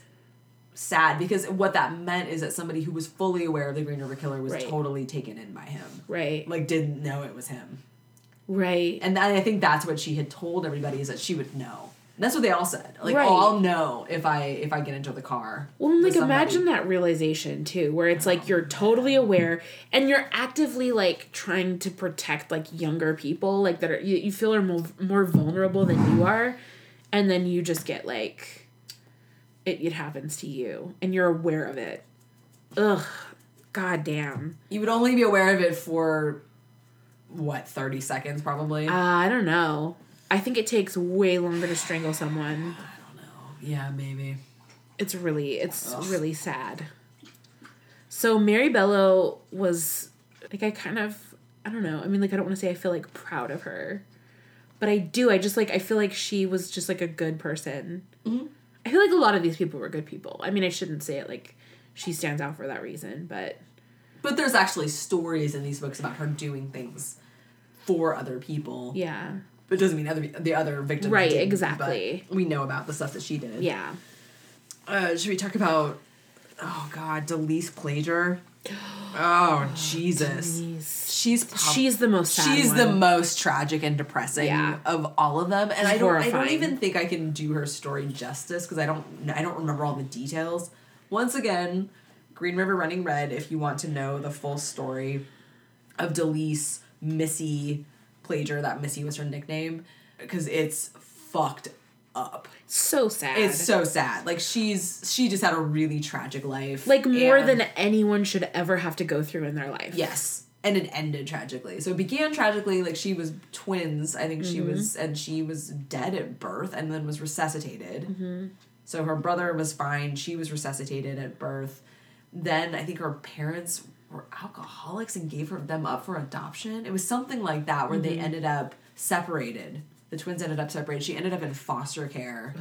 sad because what that meant is that somebody who was fully aware of the Green River Killer was Right. totally taken in by him. Right. Like didn't know it was him. right. And I think that's what she had told everybody is that she would know. And that's what they all said. Like, Right. oh, I'll know if I if I get into the car. Well, like somebody. imagine that realization too, where it's like oh, you're totally aware and you're actively like trying to protect like younger people, like that are you, you feel are more, more vulnerable than you are, and then you just get like it it happens to you and you're aware of it. Ugh, god damn. You would only be aware of it for what thirty seconds, probably. Uh, I don't know. I think it takes way longer to strangle someone. I don't know. Yeah, maybe. it's really it's really sad so mary bello was like i kind of i don't know i mean like i don't want to say i feel like proud of her but i do i just like i feel like she was just like a good person i feel like a lot of these people were good people i mean i shouldn't say it like she stands out for that reason but But there's actually stories in these books about her doing things for other people. yeah But it doesn't mean other the other victims. Right, exactly. We know about the stuff that she did. yeah Uh, should we talk about? Oh God, Delise Plager. Oh Jesus. Jeez. She's prob- she's the most sad she's the most tragic and depressing Yeah. of all of them, and She's I don't I don't even think I can do her story justice because I don't I don't remember all the details. Once again, Green River Running Red. If you want to know the full story of Delise Missy Plager, that Missy was her nickname, because it's fucked up. so sad It's so sad. Like she's she just had a really tragic life. like more than anyone should ever have to go through in their life Yes. And it ended tragically. So it began tragically, like she was twins, I think she was, mm-hmm. and she was dead at birth and then was resuscitated. Mm-hmm. So her brother was fine. She was resuscitated at birth. Then I think her parents were alcoholics and gave her them up for adoption. It was something like that where they mm-hmm. ended up separated. The twins ended up separated. She ended up in foster care.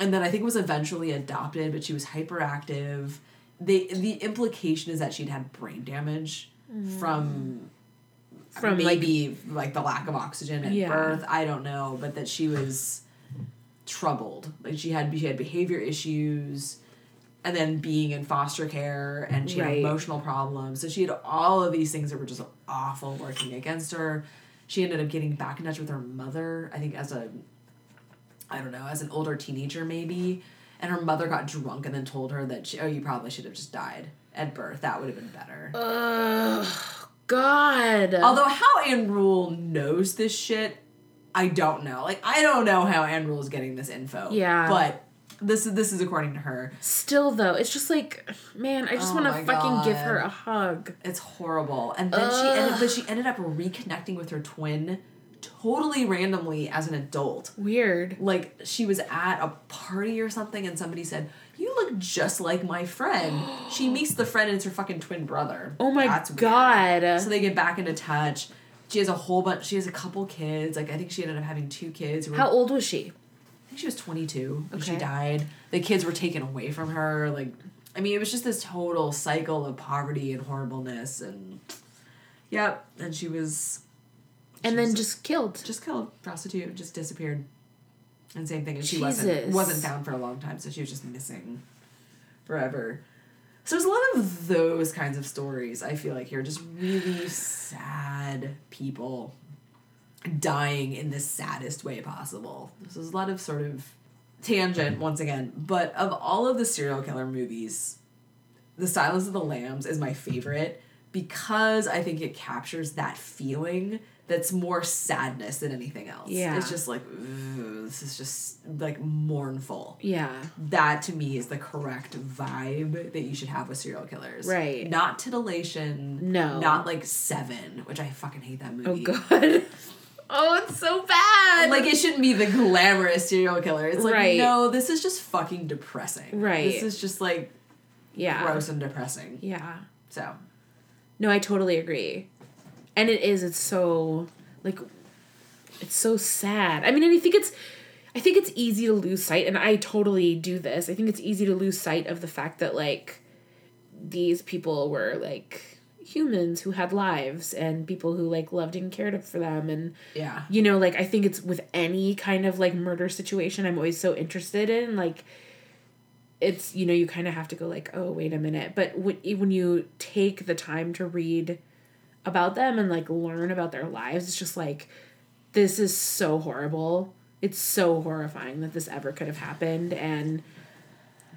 And then I think was eventually adopted, but she was hyperactive. They the implication is that she'd had brain damage from mm. From, like- maybe like, the lack of oxygen at Yeah. birth. I don't know, but that she was troubled. Like she had she had behavior issues and then being in foster care and she Right. had emotional problems. So she had all of these things that were just awful working against her. She ended up getting back in touch with her mother, I think as a I don't know, as an older teenager maybe. And her mother got drunk and then told her that she, oh you probably should have just died at birth. That would have been better. Ugh, God. Although how Ann Rule knows this shit, I don't know. Like I don't know how Ann Rule is getting this info. Yeah. But this is this is according to her. Still though, it's just like, man, I just Oh want to fucking give her a hug. It's horrible. And then she ended but she ended up reconnecting with her twin totally randomly as an adult. Weird. Like she was at a party or something and somebody said, You look just like my friend. she meets the friend and it's her fucking twin brother. Oh my That's weird. god. So they get back into touch. She has a whole bunch. She has a couple kids. Like I think she ended up having two kids. How old was she? I think she was twenty two when she died. The kids were taken away from her. Like, I mean, it was just this total cycle of poverty and horribleness. And yep, and she was And then just killed. just killed, prostitute, just disappeared. And same thing, and she wasn't wasn't found for a long time, so she was just missing forever. So there's a lot of those kinds of stories. I feel like here, just really sad people dying in the saddest way possible. So there's a lot of sort of tangent once again, but of all of the serial killer movies, The Silence of the Lambs is my favorite because I think it captures that feeling that's more sadness than anything else. Yeah. It's just like, this is just like mournful. Yeah. That to me is the correct vibe that you should have with serial killers. Right. Not titillation. No. Not like Seven, which I fucking hate that movie. Oh movie. god. oh, it's so bad. Like it shouldn't be the glamorous serial killer. It's like Right. no, this is just fucking depressing. Right. This is just like yeah. gross and depressing. Yeah. So No, I totally agree. And it is, it's so like it's so sad. I mean, and I think it's I think it's easy to lose sight and I totally do this. I think it's easy to lose sight of the fact that like these people were like humans who had lives and people who like loved and cared for them and yeah. you know like i think it's with any kind of like murder situation i'm always so interested in like it's you know you kind of have to go like oh wait a minute but when, when you take the time to read about them and like learn about their lives it's just like this is so horrible it's so horrifying that this ever could have happened and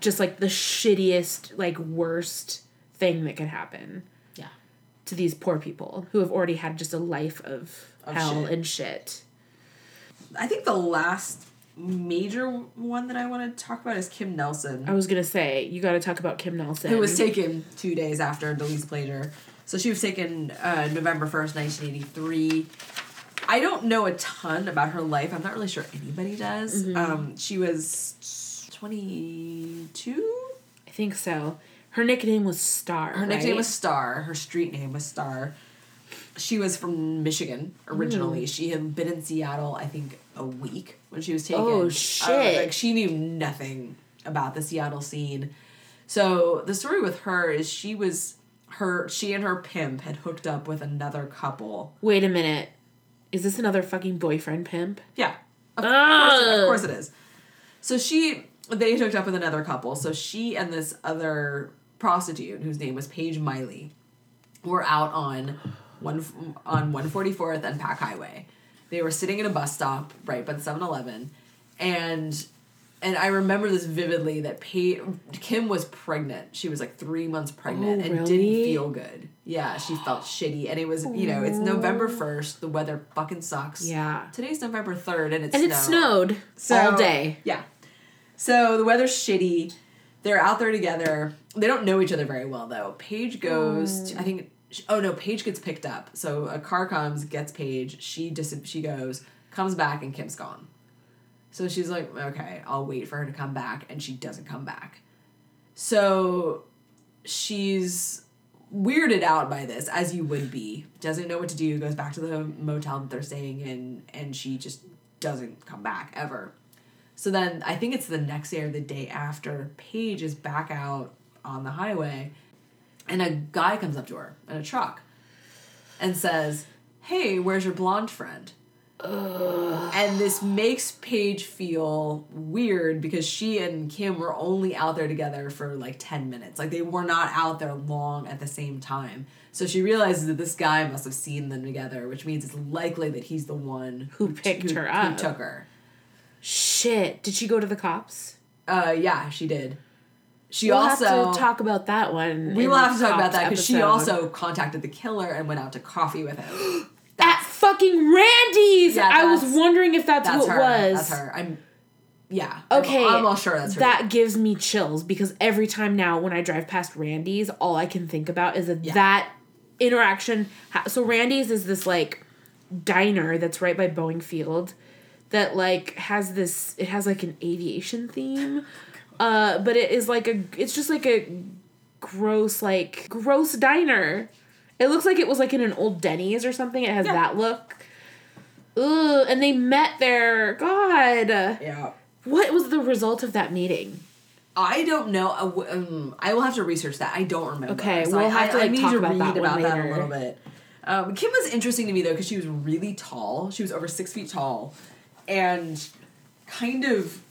just like the shittiest like worst thing that could happen Yeah. to these poor people who have already had just a life of, Of hell shit. and shit. I think the last major one that I want to talk about is Kim Nelson. I was gonna say you got to talk about Kim Nelson. who was taken two days after Delise Plager. So she was taken uh, November 1st, 1983. I don't know a ton about her life. I'm not really sure anybody does. Mm-hmm. Um, she was 22? I think so. Her nickname was Star. Her nickname was Star. Her street name was Star. She was from Michigan originally. She had been in Seattle, I think, a week when she was taken. Oh, Uh, shit. like she knew nothing about the Seattle scene. So the story with her is she was her she and her pimp had hooked up with another couple. Wait a minute. Is this another fucking boyfriend pimp? Yeah. Of, course, of course it is. So she they hooked up with another couple. So she and this other prostitute whose name was Paige Miley were out on one on 144th and Pac Highway. They were sitting at a bus stop right by the 7-Eleven and and I remember this vividly that Paige, Kim was pregnant. She was like 3 months pregnant Oh, and didn't feel good. Yeah, she felt shitty and it was, you know, it's oh. November 1st. The weather fucking sucks. Yeah. Today's November 3rd and it's And it snowed so, all day. Yeah. So the weather's shitty. They're out there together. They don't know each other very well though. Paige goes. Mm. To, I think. Oh no, Paige gets picked up. So a car comes, gets Paige. She dis- She goes, comes back, and Kim's gone. So she's like, okay, I'll wait for her to come back, and she doesn't come back. So she's weirded out by this, as you would be. Doesn't know what to do. Goes back to the motel that they're staying in, and she just doesn't come back ever. So then I think it's the next day or the day after, Paige is back out on the highway, and a guy comes up to her in a truck and says, Hey, where's your blonde friend? And this makes Paige feel weird because she and Kim were only out there together for like 10 minutes. Like they were not out there long at the same time. So she realizes that this guy must have seen them together, which means it's likely that he's the one Who picked her Who up. took her. Shit. Did she go to the cops? Uh, yeah, she did. She we'll also have to talk about that one. We will have to talk about that because she also contacted the killer and went out to coffee with him. fucking Randy's. Yeah, I was wondering if that's, That's what her. was. That's her. I'm. Yeah. Okay, I'm, all sure that's her. That gives me chills because every time now when I drive past Randy's, all I can think about is that Yeah. that interaction. ha- So Randy's is this like diner that's right by Boeing Field that like has this. It has like an aviation theme, uh, but it is like a. It's just like a gross like gross diner. It looks like it was like in an old Denny's or something. It has Yeah. that look. Ugh, and they met there. God. yeah. What was the result of that meeting? I don't know. uh, Um, I will have to research that. I don't remember. Okay, So we'll I, have to, I, like, I need talk to about read that about that a little bit. Um, Kim was interesting to me though because she was really tall. She was over six feet tall, and kind of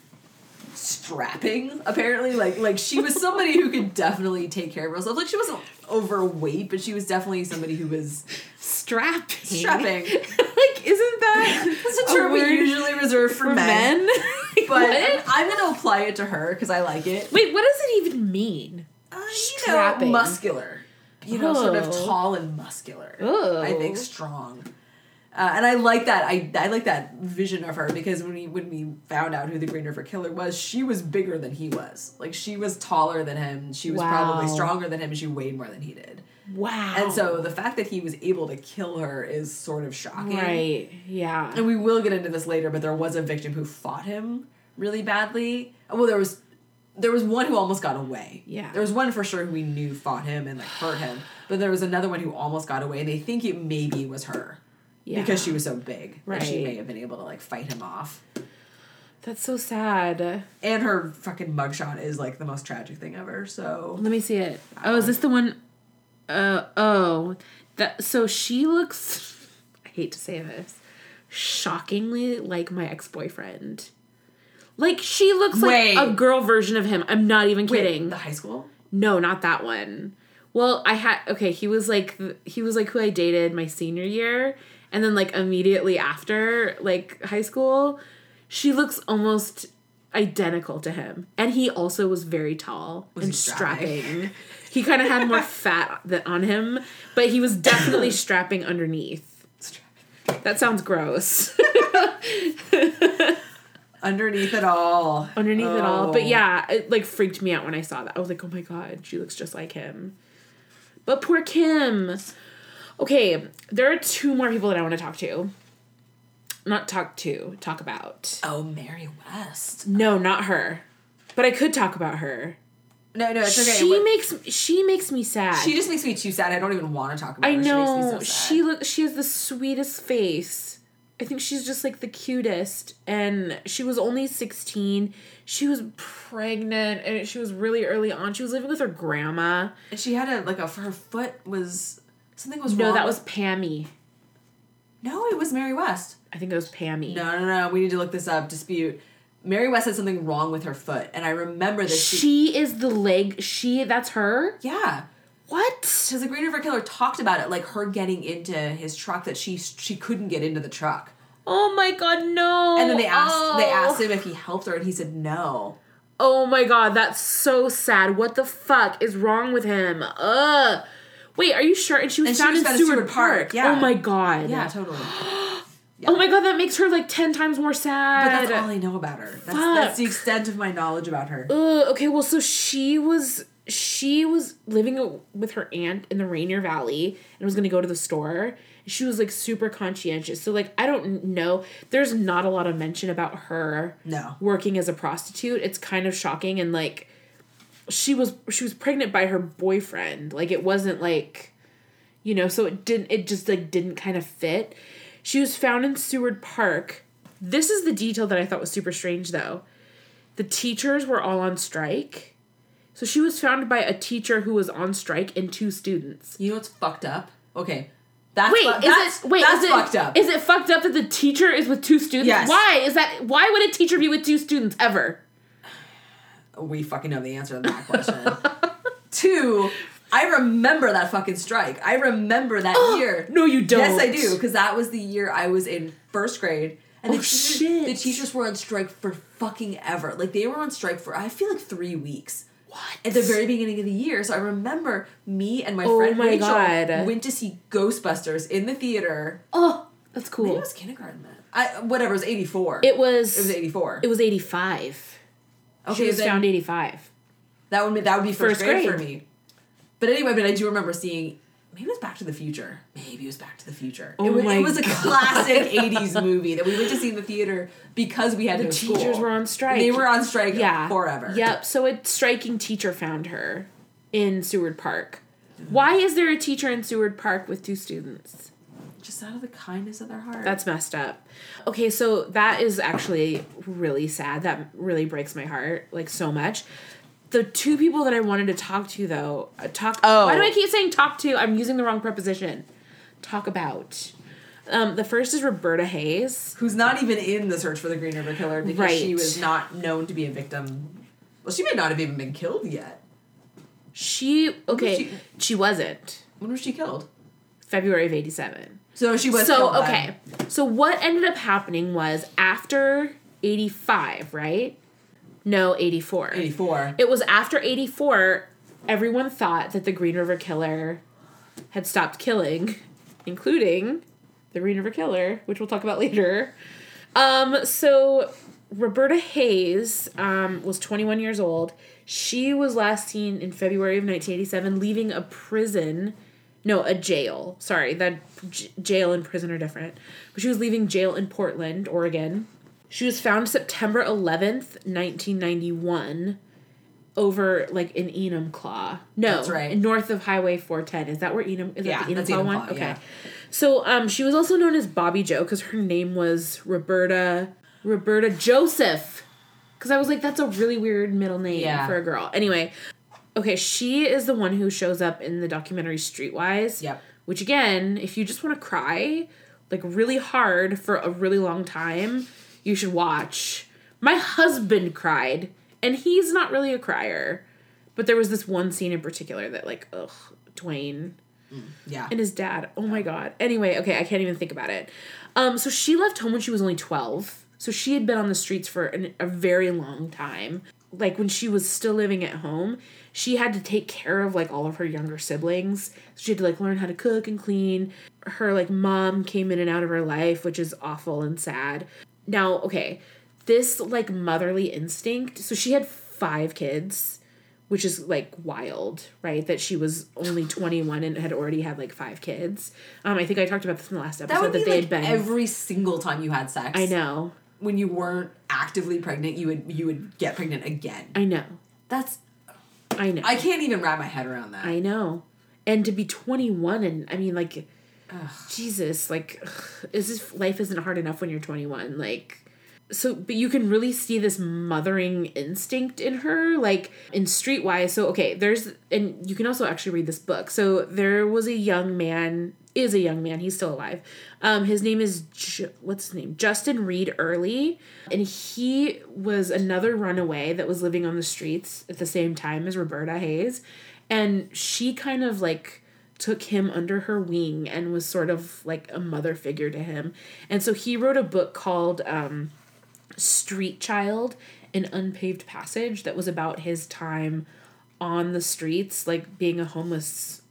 strapping. Apparently, like like she was somebody who could definitely take care of herself. Like she wasn't overweight, but she was definitely somebody who was Strapping. strapping. like, isn't that That's a term we usually reserve for, for men. men? Like, But what? I'm gonna apply it to her because I like it. Wait, what does it even mean? Uh, you know, Strapping. muscular. You know, sort of Oh. tall and muscular. Oh. I think strong. Uh, and I like that. I, I like that vision of her because when we when we found out who the Green River Killer was, she was bigger than he was. Like she was taller than him. She was probably stronger than him. and She weighed more than he did. Wow. And so the fact that he was able to kill her is sort of shocking. Right. Yeah. And we will get into this later, but there was a victim who fought him really badly. Well, there was there was one who almost got away. Yeah. There was one for sure who we knew fought him and like hurt him. But there was another one who almost got away and they think it maybe was her. Yeah. Because she was so big. That she may have been able to like fight him off. That's so sad. And her fucking mugshot is like the most tragic thing ever. So Let me see it. Oh, is this the one? Uh oh. That so she looks. I hate to say this. Shockingly like my ex boyfriend. Like she looks Wait. like a girl version of him. I'm not even Wait, kidding. the high school? No, not that one. Well, I had okay. He was like he was like who I dated my senior year, and then like immediately after like high school, she looks almost identical to him, and he also was very tall Was and strapping? he kind of had more fat on him, but he was definitely strapping underneath. That sounds gross. Underneath it all. underneath it all. But Oh. yeah, it like freaked me out when I saw that. I was like, oh my god, she looks just like him. But poor Kim. Okay, there are two more people that I want to talk to. Not talk to, talk about. Oh, Mary West. No, not her. But I could talk about her. No, no, it's okay. she What- makes she makes me sad. she just makes me too sad. I don't even want to talk about I her. know. She, makes me so sad. she look she has the sweetest face. I think she's just like the cutest and she was only 16. She was pregnant and she was really early on. She was living with her grandma. And she had a like a her foot was something was wrong. No, wrong that was Pammy. no, it was Mary West. I think it was Pammy. No, no, no. We need to look this up. Dispute. Mary West had something wrong with her foot, and I remember that she. She is the leg. She that's her. yeah, What? because the Green River Killer talked about it, like her getting into his truck that she she couldn't get into the truck, Oh my god, no. and then they asked they Oh. asked him if he helped her, and he said no. Oh my god, that's so sad. What the fuck is wrong with him? Ugh. Wait, are you sure? And she was And she found was in Seward, Seward Park, Park. Oh yeah. Oh my god. Yeah, totally. Oh my god, that makes her like ten times more sad. But that's all I know about her. That's, that's the extent of my knowledge about her. Ugh, okay, well, so she was she was living with her aunt in the Rainier Valley and was gonna go to the store. She was like super conscientious. So like I don't know. There's not a lot of mention about her No. working as a prostitute. It's kind of shocking and like she was she was pregnant by her boyfriend. Like it wasn't like you know, so it didn't it just like didn't kind of fit. She was found in Seward Park. This is the detail that I thought was super strange though. The teachers were all on strike. So she was found by a teacher who was on strike and two students. You know what's fucked up? Okay, that's Wait, fu- is that's, it wait, that's is it fucked up. Is it fucked up that the teacher is with two students? Yes. Why is that why would a teacher be with two students ever? We fucking know the answer to that question. Two, I remember that fucking strike. I remember that year. No, you don't. Yes, I do, because that was the year I was in first grade. And oh, the, Oh, teachers, shit. the teachers were on strike for fucking ever. Like they were on strike for I feel like three weeks. What? At the very beginning of the year. So I remember me and my Oh friend my Rachel God. went to see Ghostbusters in the theater. Oh, that's Maybe cool. it was kindergarten then. I whatever, it was eighty four. It was it was eighty four. It was 85. She was found 85. That would be that would be first, First grade, for me. But anyway, but I do remember seeing maybe it was Back to the Future. Maybe it was Back to the Future. Oh it, was, it was a classic '80s movie that we went to see in the theater because we had The teachers school. were on strike. They were on strike yeah. forever. Yep. So a striking teacher found her in Seward Park. Why is there a teacher in Seward Park with two students? Just out of the kindness of their heart. That's messed up. Okay, so that is actually really sad. That really breaks my heart like so much. The two people that I wanted to talk to though, uh, talk. Oh. Why do I keep saying talk to? I'm using the wrong preposition. Talk about. Um, the first is Roberta Hayes. who's not even in the search for the Green River Killer because Right. she was not known to be a victim. Well, she may not have even been killed yet. She okay. she- She, wasn't When was she killed? February of '87. So she was So okay. So what ended up happening was after '85, right? No, '84. 84. It was after 84, everyone thought that the Green River Killer had stopped killing, including the Green River Killer, which we'll talk about later. Um, so Roberta Hayes um, was 21 years old. She was last seen in February of 1987 leaving a prison. No, a jail. Sorry, that j- jail and prison are different. But she was leaving jail in Portland, Oregon. She was found September 11th, 1991 over like in Enumclaw. No, That's right. North of Highway 410. Is that where Enum is Yeah, that the that's Enumclaw one? Okay. yeah. So um she was also known as Bobby Joe because her name was Roberta Roberta Joseph. Cause I was like, that's a really weird middle name Yeah. for a girl. Anyway, okay, she is the one who shows up in the documentary Streetwise. Yep. Which again, if you just want to cry, like really hard for a really long time, you should watch. My husband cried, and he's not really a crier. But there was this one scene in particular that like, ugh, Dwayne Yeah. and his dad. Oh my god. Anyway, okay, I can't even think about it. Um, so she left home when she was only twelve. So she had been on the streets for an, a very long time. Like when she was still living at home, she had to take care of like all of her younger siblings. So she had to like learn how to cook and clean. Her like mom came in and out of her life, which is awful and sad. Now, okay, this like motherly instinct. So she had five kids which is like wild, right? That she was only 21 and had already had like five kids. Um, I think I talked about this in the last episode that that, be they like had been. every single time you had sex. I know, When you weren't actively pregnant, you would you would get pregnant again. I know, That's I know, I can't even wrap my head around that. I know. And to be 21 and I mean, like, Jesus, like, ugh, is this life isn't hard enough when you're 21? Like, so, but you can really see this mothering instinct in her, like in Streetwise. So, okay, there's, and you can also actually read this book. So, there was a young man, is a young man, he's still alive. Um, his name is, Ju- what's his name? Justin Reed Early. And he was another runaway that was living on the streets at the same time as Roberta Hayes. And she kind of like, took him under her wing and was sort of like a mother figure to him. And so he wrote a book called um, Street Child, an unpaved passage that was about his time on the streets, like being a homeless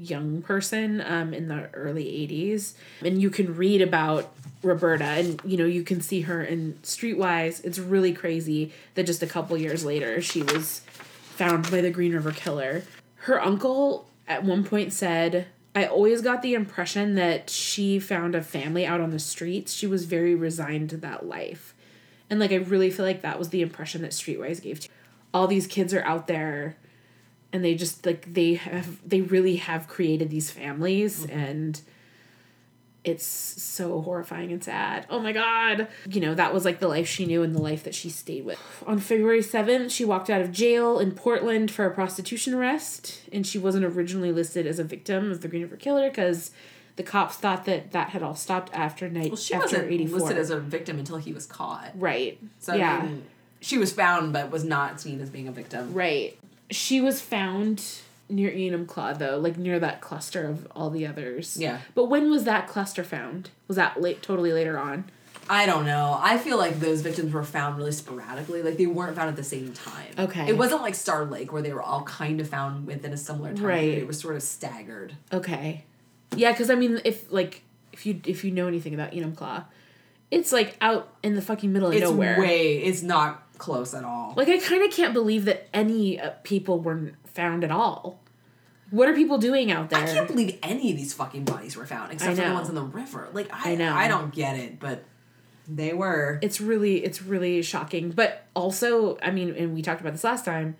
young person um, in the early 80s. And you can read about Roberta and you know you can see her in Streetwise. It's really crazy that just a couple years later she was found by the Green River Killer. Her uncle at one point said, I always got the impression that she found a family out on the streets. She was very resigned to that life. And like I really feel like that was the impression that Streetwise gave to all these kids are out there and they just like they have they really have created these families mm-hmm. and it's so horrifying and sad. Oh my god. You know, that was like the life she knew and the life that she stayed with. On February 7th, she walked out of jail in Portland for a prostitution arrest and she wasn't originally listed as a victim of the Green River Killer because the cops thought that that had all stopped after night well, she after wasn't 84. listed as a victim until he was caught. right. So yeah. I mean, she was found but was not seen as being a victim. Right. She was found near Enumclaw though, like near that cluster of all the others. Yeah. But when was that cluster found? Was that late totally later on? I don't know. I feel like those victims were found really sporadically. Like they weren't found at the same time. Okay. It wasn't like Star Lake where they were all kind of found within a similar time. Right. period. It was sort of staggered. Okay. Yeah, because I mean if like if you if you know anything about Enumclaw, it's like out in the fucking middle of It's nowhere. way. It's not close at all. like I kind of can't believe that any uh, people were found at all. What are people doing out there? I can't believe any of these fucking bodies were found except for the ones in the river. Like I, I know. I don't get it, but they were. it's really it's really shocking but also i mean and we talked about this last time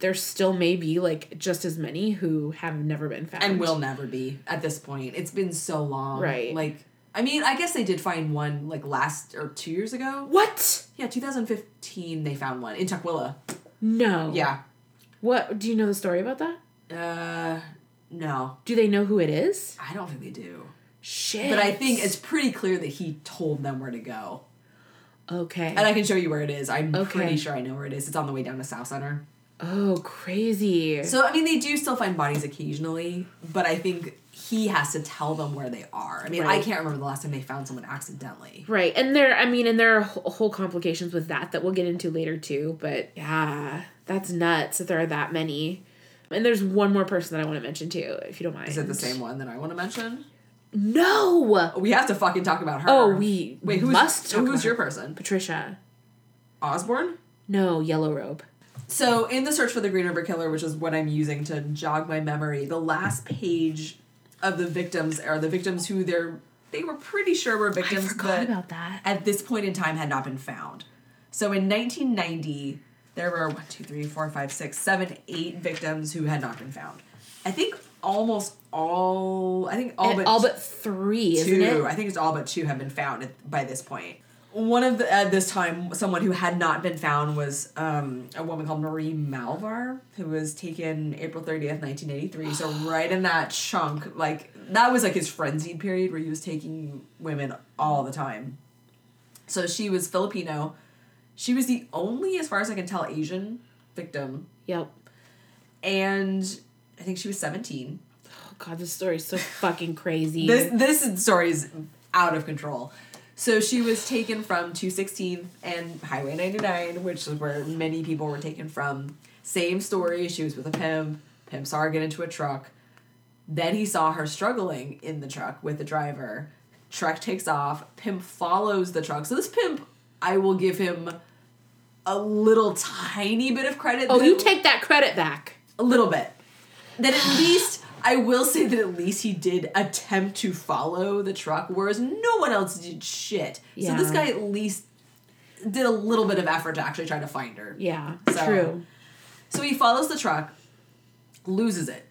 there still may be like just as many who have never been found and will never be at this point. It's been so long. Right. Like I mean, I guess they did find one like last or two years ago. what Yeah, 2015 they found one in Tukwila. no Yeah. what do you know the story about that Uh no. do they know who it is I don't think they do. shit But I think it's pretty clear that he told them where to go. okay And I can show you where it is. I'm Okay. pretty sure I know where it is. It's on the way down to South Center. oh crazy So I mean they do still find bodies occasionally, but I think he has to tell them where they are. I mean, I can't remember the last time they found someone accidentally. right and there i mean and there are whole complications with that that we'll get into later too but yeah that's nuts that there are that many and there's one more person that i want to mention too if you don't mind Is it the same one that I want to mention? No. We have to fucking talk about her. Oh, we wait. Who's must who's your her. person? Patricia. Osborne. No, Yellow Robe. So, in the search for the Green River Killer, which is what I'm using to jog my memory, the last page of the victims are the victims who they're they were pretty sure were victims, but at this point in time had not been found. So, in 1990, there were one, two, three, four, five, six, seven, eight victims who had not been found. I think almost all. I think all And but all but three, isn't two. it? I think it's all but two have been found at, by this point. One of the at this time, someone who had not been found was um, a woman called Marie Malvar, who was taken April thirtieth, nineteen eighty three. So right in that chunk, like that was like his frenzied period where he was taking women all the time. So she was Filipino. She was the only, as far as I can tell, Asian victim, Yep. and I think she was seventeen. Oh god, this story is so fucking crazy. This this story is out of control. So she was taken from 216th and Highway 99, which is where many people were taken from. Same story. She was with a pimp. Pimp saw her get into a truck. Then he saw her struggling in the truck with the driver. Truck takes off. Pimp follows the truck. So this pimp, I will give him a little tiny bit of credit. oh, you take that credit back. a little bit. That at least I will say that at least he did attempt to follow the truck, whereas no one else did shit. So this guy at least did a little bit of effort to actually try to find her. Yeah, So- true. So he follows the truck, loses it.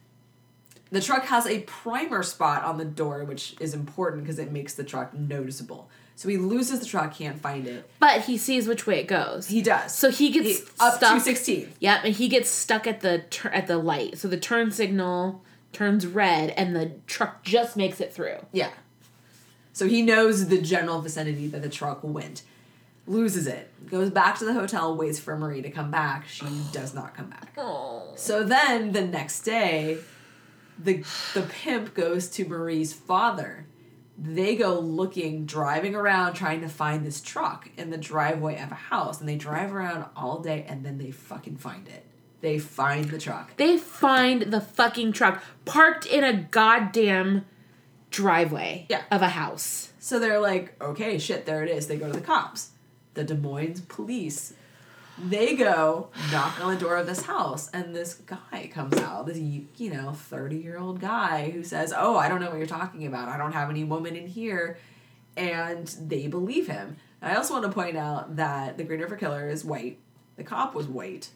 The truck has a primer spot on the door, which is important because it makes the truck noticeable. So he loses the truck, can't find it. But he sees which way it goes. He does. So he gets He- up stuck. to 16. Yep, and he gets stuck at the tur- at the light. So the turn signal turns red, and the truck just makes it through. Yeah. So he knows the general vicinity that the truck went. Loses it. Goes back to the hotel, waits for Marie to come back. She does not come back. So then the next day, the the pimp goes to Marie's father. They go looking, driving around, trying to find this truck in the driveway of a house. And they drive around all day and then they fucking find it. They find the truck. They find the fucking truck parked in a goddamn driveway Yeah. of a house. So they're like, okay, shit, there it is. They go to the cops. The Des Moines police. They go knock on the door of this house, and this guy comes out. This you know thirty year old guy who says, "Oh, I don't know what you're talking about. I don't have any woman in here," and they believe him. I also want to point out that the Green River Killer is white. The cop was white,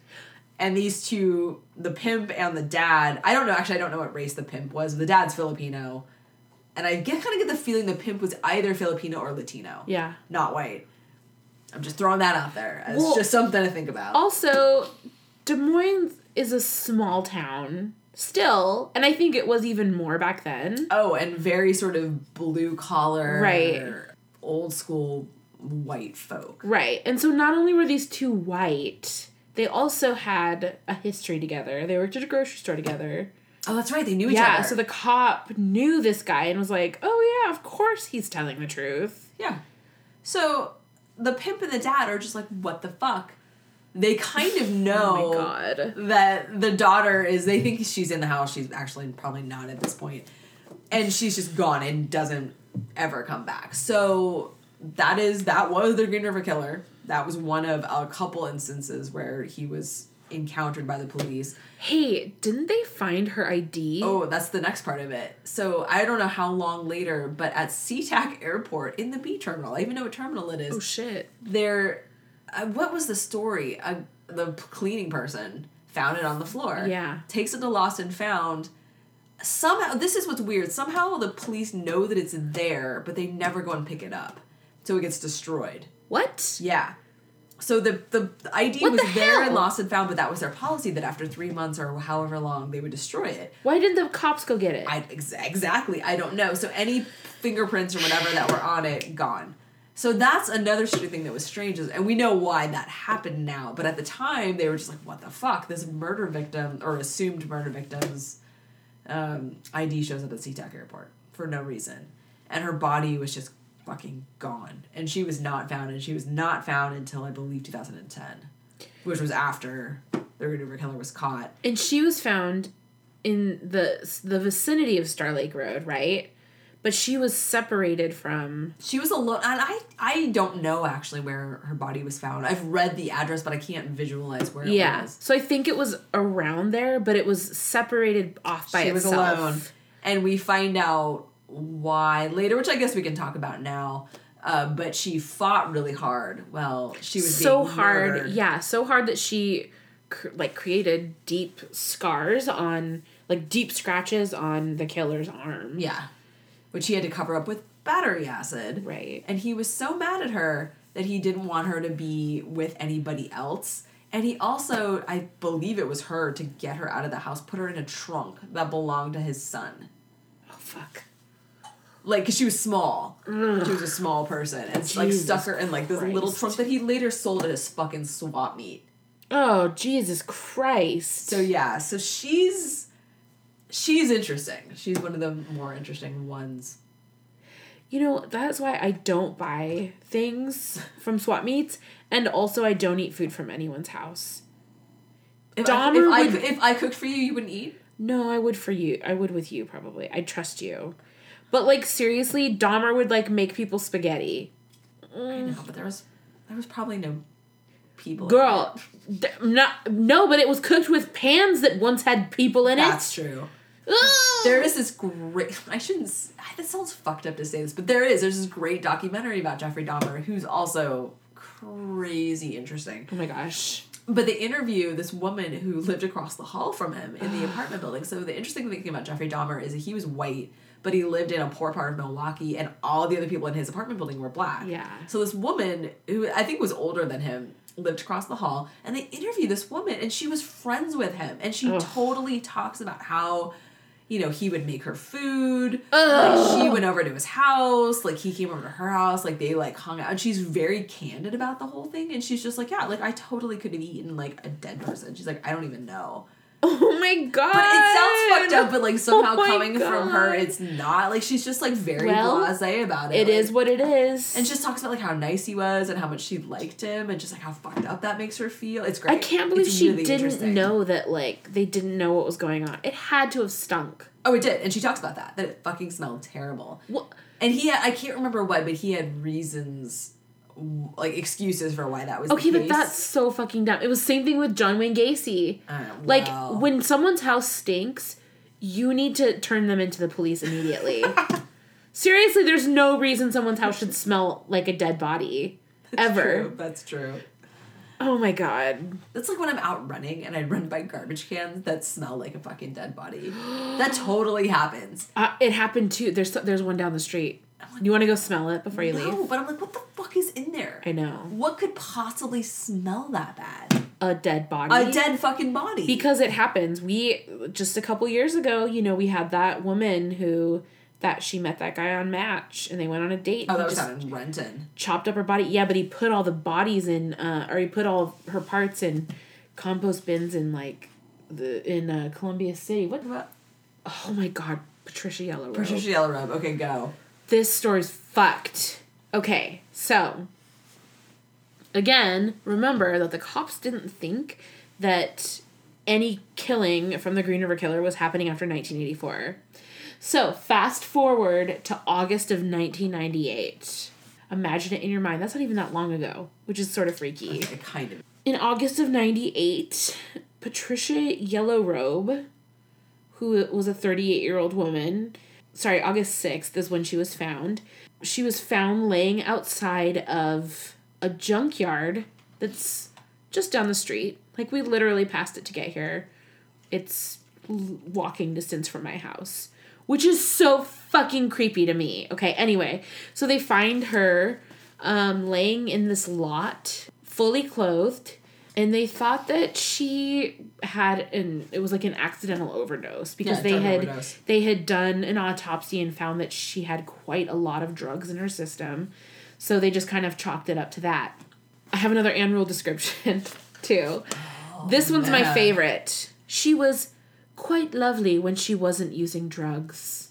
and these two, the pimp and the dad. I don't know. Actually, I don't know what race the pimp was. The dad's Filipino, and I get kind of get the feeling the pimp was either Filipino or Latino Yeah. not white. I'm just throwing that out there as Well- just something to think about. Also, Des Moines is a small town still, and I think it was even more back then. oh, and very sort of blue collar, Right. old school white folk. Right. And so not only were these two white, they also had a history together. They worked at a grocery store together. Oh, that's right. They knew each yeah, other. so the cop knew this guy and was like, "Oh yeah, of course he's telling the truth." yeah. So the pimp and the dad are just like, what the fuck? They kind of know Oh my god. that the daughter is. They think she's in the house. She's actually probably not at this point, and she's just gone and doesn't ever come back. So that is that was the Green River Killer. That was one of a couple instances where he was encountered by the police. Hey, didn't they find her ID? Oh, that's the next part of it. So I don't know how long later, but at SeaTac Airport in the B terminal, I even know what terminal it is. Oh shit. there, uh, what was the story? Uh, the cleaning person found it on the floor. Yeah. Takes it to Lost and Found. Somehow, this is what's weird. Somehow the police know that it's there, but they never go and pick it up. So it gets destroyed. What? Yeah. So the the the ID What was the there and lost and found, but that was their policy that after three months or however long they would destroy it. Why didn't the cops go get it? I ex- exactly. I don't know. So any fingerprints or whatever that were on it gone. So that's another shitty thing that was strange, is, and we know why that happened now. But at the time, they were just like, "What the fuck?" This murder victim or assumed murder victim's um, ID shows up at SeaTac Airport for no reason, and her body was just fucking gone, and she was not found, and she was not found until I believe 2010, which was after the Green River Killer was caught. and she was found in the the vicinity of Star Lake Road, right? but she was separated from. She was alone, and I I don't know actually where her body was found. I've read the address, but I can't visualize where it Yeah. was. So I think it was around there, but it was separated off by she was itself. alone, and we find out why later, which I guess we can talk about now. Uh, but she fought really hard. Well, she was so hard murdered. yeah so hard that she cr- like created deep scars on like deep scratches on the killer's arm Yeah, which he had to cover up with battery acid. right And he was so mad at her that he didn't want her to be with anybody else. And he also, I believe it was her to get her out of the house, put her in a trunk that belonged to his son. oh fuck Like, cause she was small. She was a small person, and like stuck her in like this little trunk that he later sold at his fucking swap meet. oh jesus christ So yeah, so she's she's interesting. She's one of the more interesting ones. you know that's why i don't buy things from swap meets and also i don't eat food from anyone's house If, I, Dahmer if, I, if I cooked for you, you wouldn't eat. no i would for you i would with you probably i trust you but like seriously dahmer would like make people spaghetti I know, but there was there was probably no people. Girl, d- not no, but it was cooked with pans that once had people in it. it. That's true. There is this great. I shouldn't. s- That sounds fucked up to say this, but there is. There's this great documentary about Jeffrey Dahmer, who's also crazy interesting. oh my gosh. But they interview this woman who lived across the hall from him in the apartment building. So the interesting thing about Jeffrey Dahmer is that he was white, but he lived in a poor part of Milwaukee, and all the other people in his apartment building were black. Yeah. So this woman, who I think was older than him, lived across the hall, and they interview this woman, and she was friends with him, and she Ugh. totally talks about how. You know, he would make her food. Ugh. Like she went over to his house. Like he came over to her house. Like they like hung out. And she's very candid about the whole thing. And she's just like, yeah, like I totally could have eaten like a dead person. She's like, I don't even know. Oh my god. But it sounds fucked up. But like somehow Oh coming from her, it's not. Like she's just like very Well, blasé about it. It like- is what it is. And she just talks about like how nice he was and how much she liked him and just like how fucked up that makes her feel. It's great. I can't believe It's she really didn't know that like they didn't know what was going on. It had to have stunk. Oh, it did, and she talks about that that it fucking smelled terrible. What? And he, had, I can't remember what, but he had reasons, like excuses for why that was. Okay, but that's so fucking dumb. It was same thing with John Wayne Gacy. Oh, Like well. when someone's house stinks, you need to turn them into the police immediately. Seriously, there's no reason someone's house should smell like a dead body. ever. True, that's true. Oh my god. That's like when I'm out running and I run by garbage cans that smell like a fucking dead body. that totally happens. Uh, it happened too. There's there's one down the street. You want to go smell it before you No, leave? No, but I'm like, what the fuck is in there? I know. What could possibly smell that bad? A dead body. A dead fucking body. because it happens. We just a couple years ago, you know, we had that woman who that she met that guy on Match and they went on a date. oh, and that was out in Renton. chopped up her body. Yeah, but he put all the bodies in, uh, or he put all her parts in compost bins in like the in uh, Columbia City. What? about? Oh my God, Patricia Yellow Robe. Patricia Yellow Robe. Okay, go. This story's fucked. Okay, so again, remember that the cops didn't think that any killing from the Green River Killer was happening after 1984. So, fast forward to August of 1998. Imagine it in your mind. That's not even that long ago, which is sort of freaky. Okay, kind of. In August of 98, Patricia Yellow Robe, who was a 38 year old woman, sorry, August 6th is when she was found. She was found laying outside of a junkyard that's just down the street. Like, we literally passed it to get here. It's walking distance from my house, which is so fucking creepy to me. Okay, anyway, so they find her um, laying in this lot, fully clothed, and they thought that she had an it was like an accidental overdose because Yeah, they had overdose. they had done an autopsy and found that she had quite a lot of drugs in her system. So they just kind of chalked it up to that. I have another annual description too. this one's my favorite. She was quite lovely when she wasn't using drugs.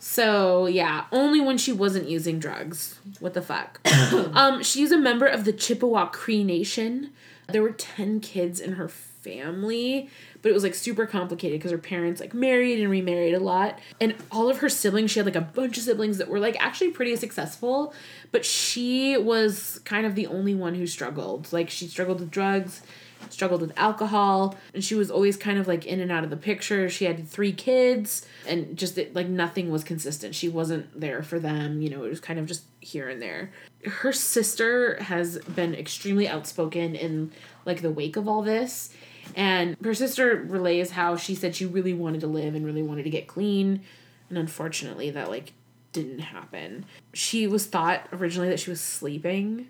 So yeah, only when she wasn't using drugs. What the fuck? um, she's a member of the Chippewa Cree Nation. There were ten kids in her family, but it was like super complicated because her parents like married and remarried a lot. And all of her siblings, she had like a bunch of siblings that were like actually pretty successful, but she was kind of the only one who struggled. Like she struggled with drugs, struggled with alcohol, and she was always kind of like in and out of the picture. She had three kids, and just like nothing was consistent. She wasn't there for them, you know, it was kind of just here and there. Her sister has been extremely outspoken in like the wake of all this. And her sister relays how she said she really wanted to live and really wanted to get clean. And unfortunately, that like didn't happen. She was thought originally that she was sleeping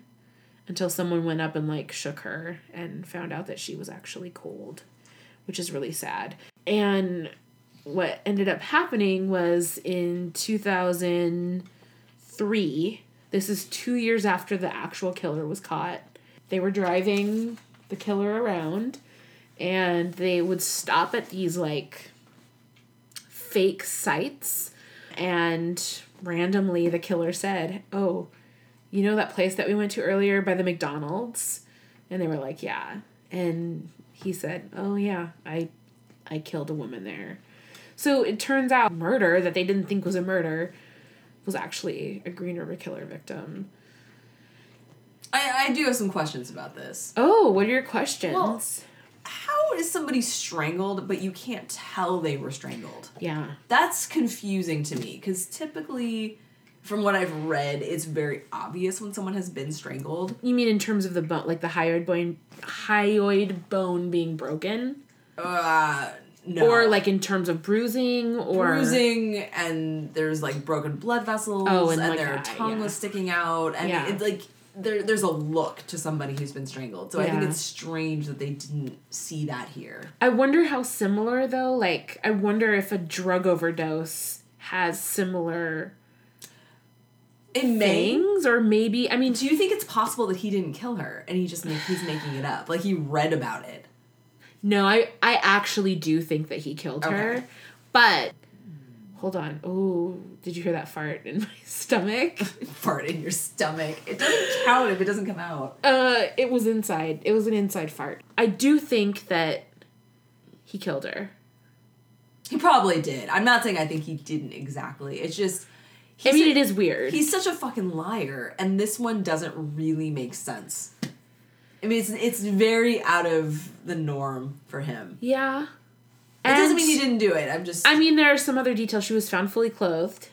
until someone went up and like shook her and found out that she was actually cold, which is really sad. And what ended up happening was in 2003, this is two years after the actual killer was caught, they were driving the killer around and they would stop at these like fake sites and randomly the killer said, "Oh, you know that place that we went to earlier by the McDonald's?" And they were like, "Yeah." And he said, "Oh yeah, I I killed a woman there." So it turns out murder that they didn't think was a murder was actually a Green River Killer victim. I, I do have some questions about this. Oh, what are your questions? Well, How is somebody strangled, but you can't tell they were strangled? yeah. That's confusing to me because typically, from what I've read, it's very obvious when someone has been strangled. You mean in terms of the bone, like the hyoid bone, hyoid bone being broken, Uh, no. or like in terms of bruising, or bruising and there's like broken blood vessels Oh, and, and, like, their uh, tongue yeah. was sticking out and Yeah. it's like there, there's a look to somebody who's been strangled so i think it's strange that they didn't see that here I wonder how similar though. Like, I wonder if a drug overdose has similar it may things, or maybe I mean, do you think it's possible that he didn't kill her and he just make, he's making it up like he read about it no, I I actually do think that he killed her, but hold on. Oh, did you hear that fart in my stomach? fart in your stomach it doesn't count if it doesn't come out Uh, it was inside. It was an inside fart. I do think that he killed her. he probably did i'm not saying i think he didn't exactly it's just I mean, he's it is weird. He's such a fucking liar, and this one doesn't really make sense. I mean, it's it's very out of the norm for him. yeah. It doesn't mean he didn't do it. I'm just I mean, there are some other details. She was found fully clothed.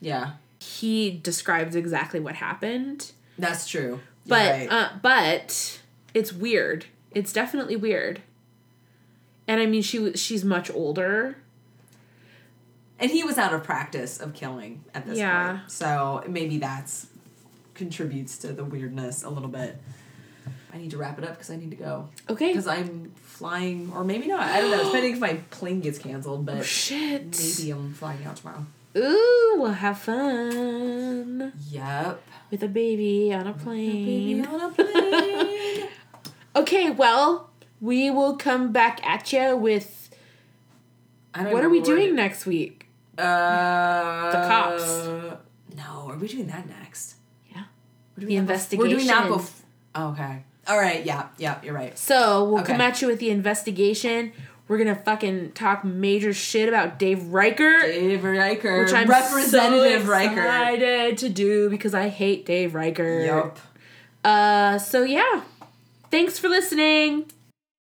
yeah, He describes exactly what happened, that's true. You're but right. uh, but it's weird. It's definitely weird. And I mean, she was she's much older. And he was out of practice of killing at this Yeah. point, so maybe that's contributes to the weirdness a little bit. I need to wrap it up because I need to go Okay. because I'm flying, or maybe not. I don't know. Depending if my plane gets canceled, but Oh shit. maybe I'm flying out tomorrow. Ooh, we'll have fun Yep. with a baby on a Baby plane. on a plane. Okay, well, we will come back at you with I don't what are we doing it- next week? Uh, The cops. No, are we doing that next? Yeah. We're doing The that bef- We're doing that before. Okay. All right. Yeah. Yeah. You're right. So we'll Okay. come at you with the investigation. We're gonna fucking talk major shit about Dave Reichert, Dave Reichert, which I'm Representative so Reichert. excited to do because I hate Dave Reichert. Yup. Uh, so yeah, thanks for listening.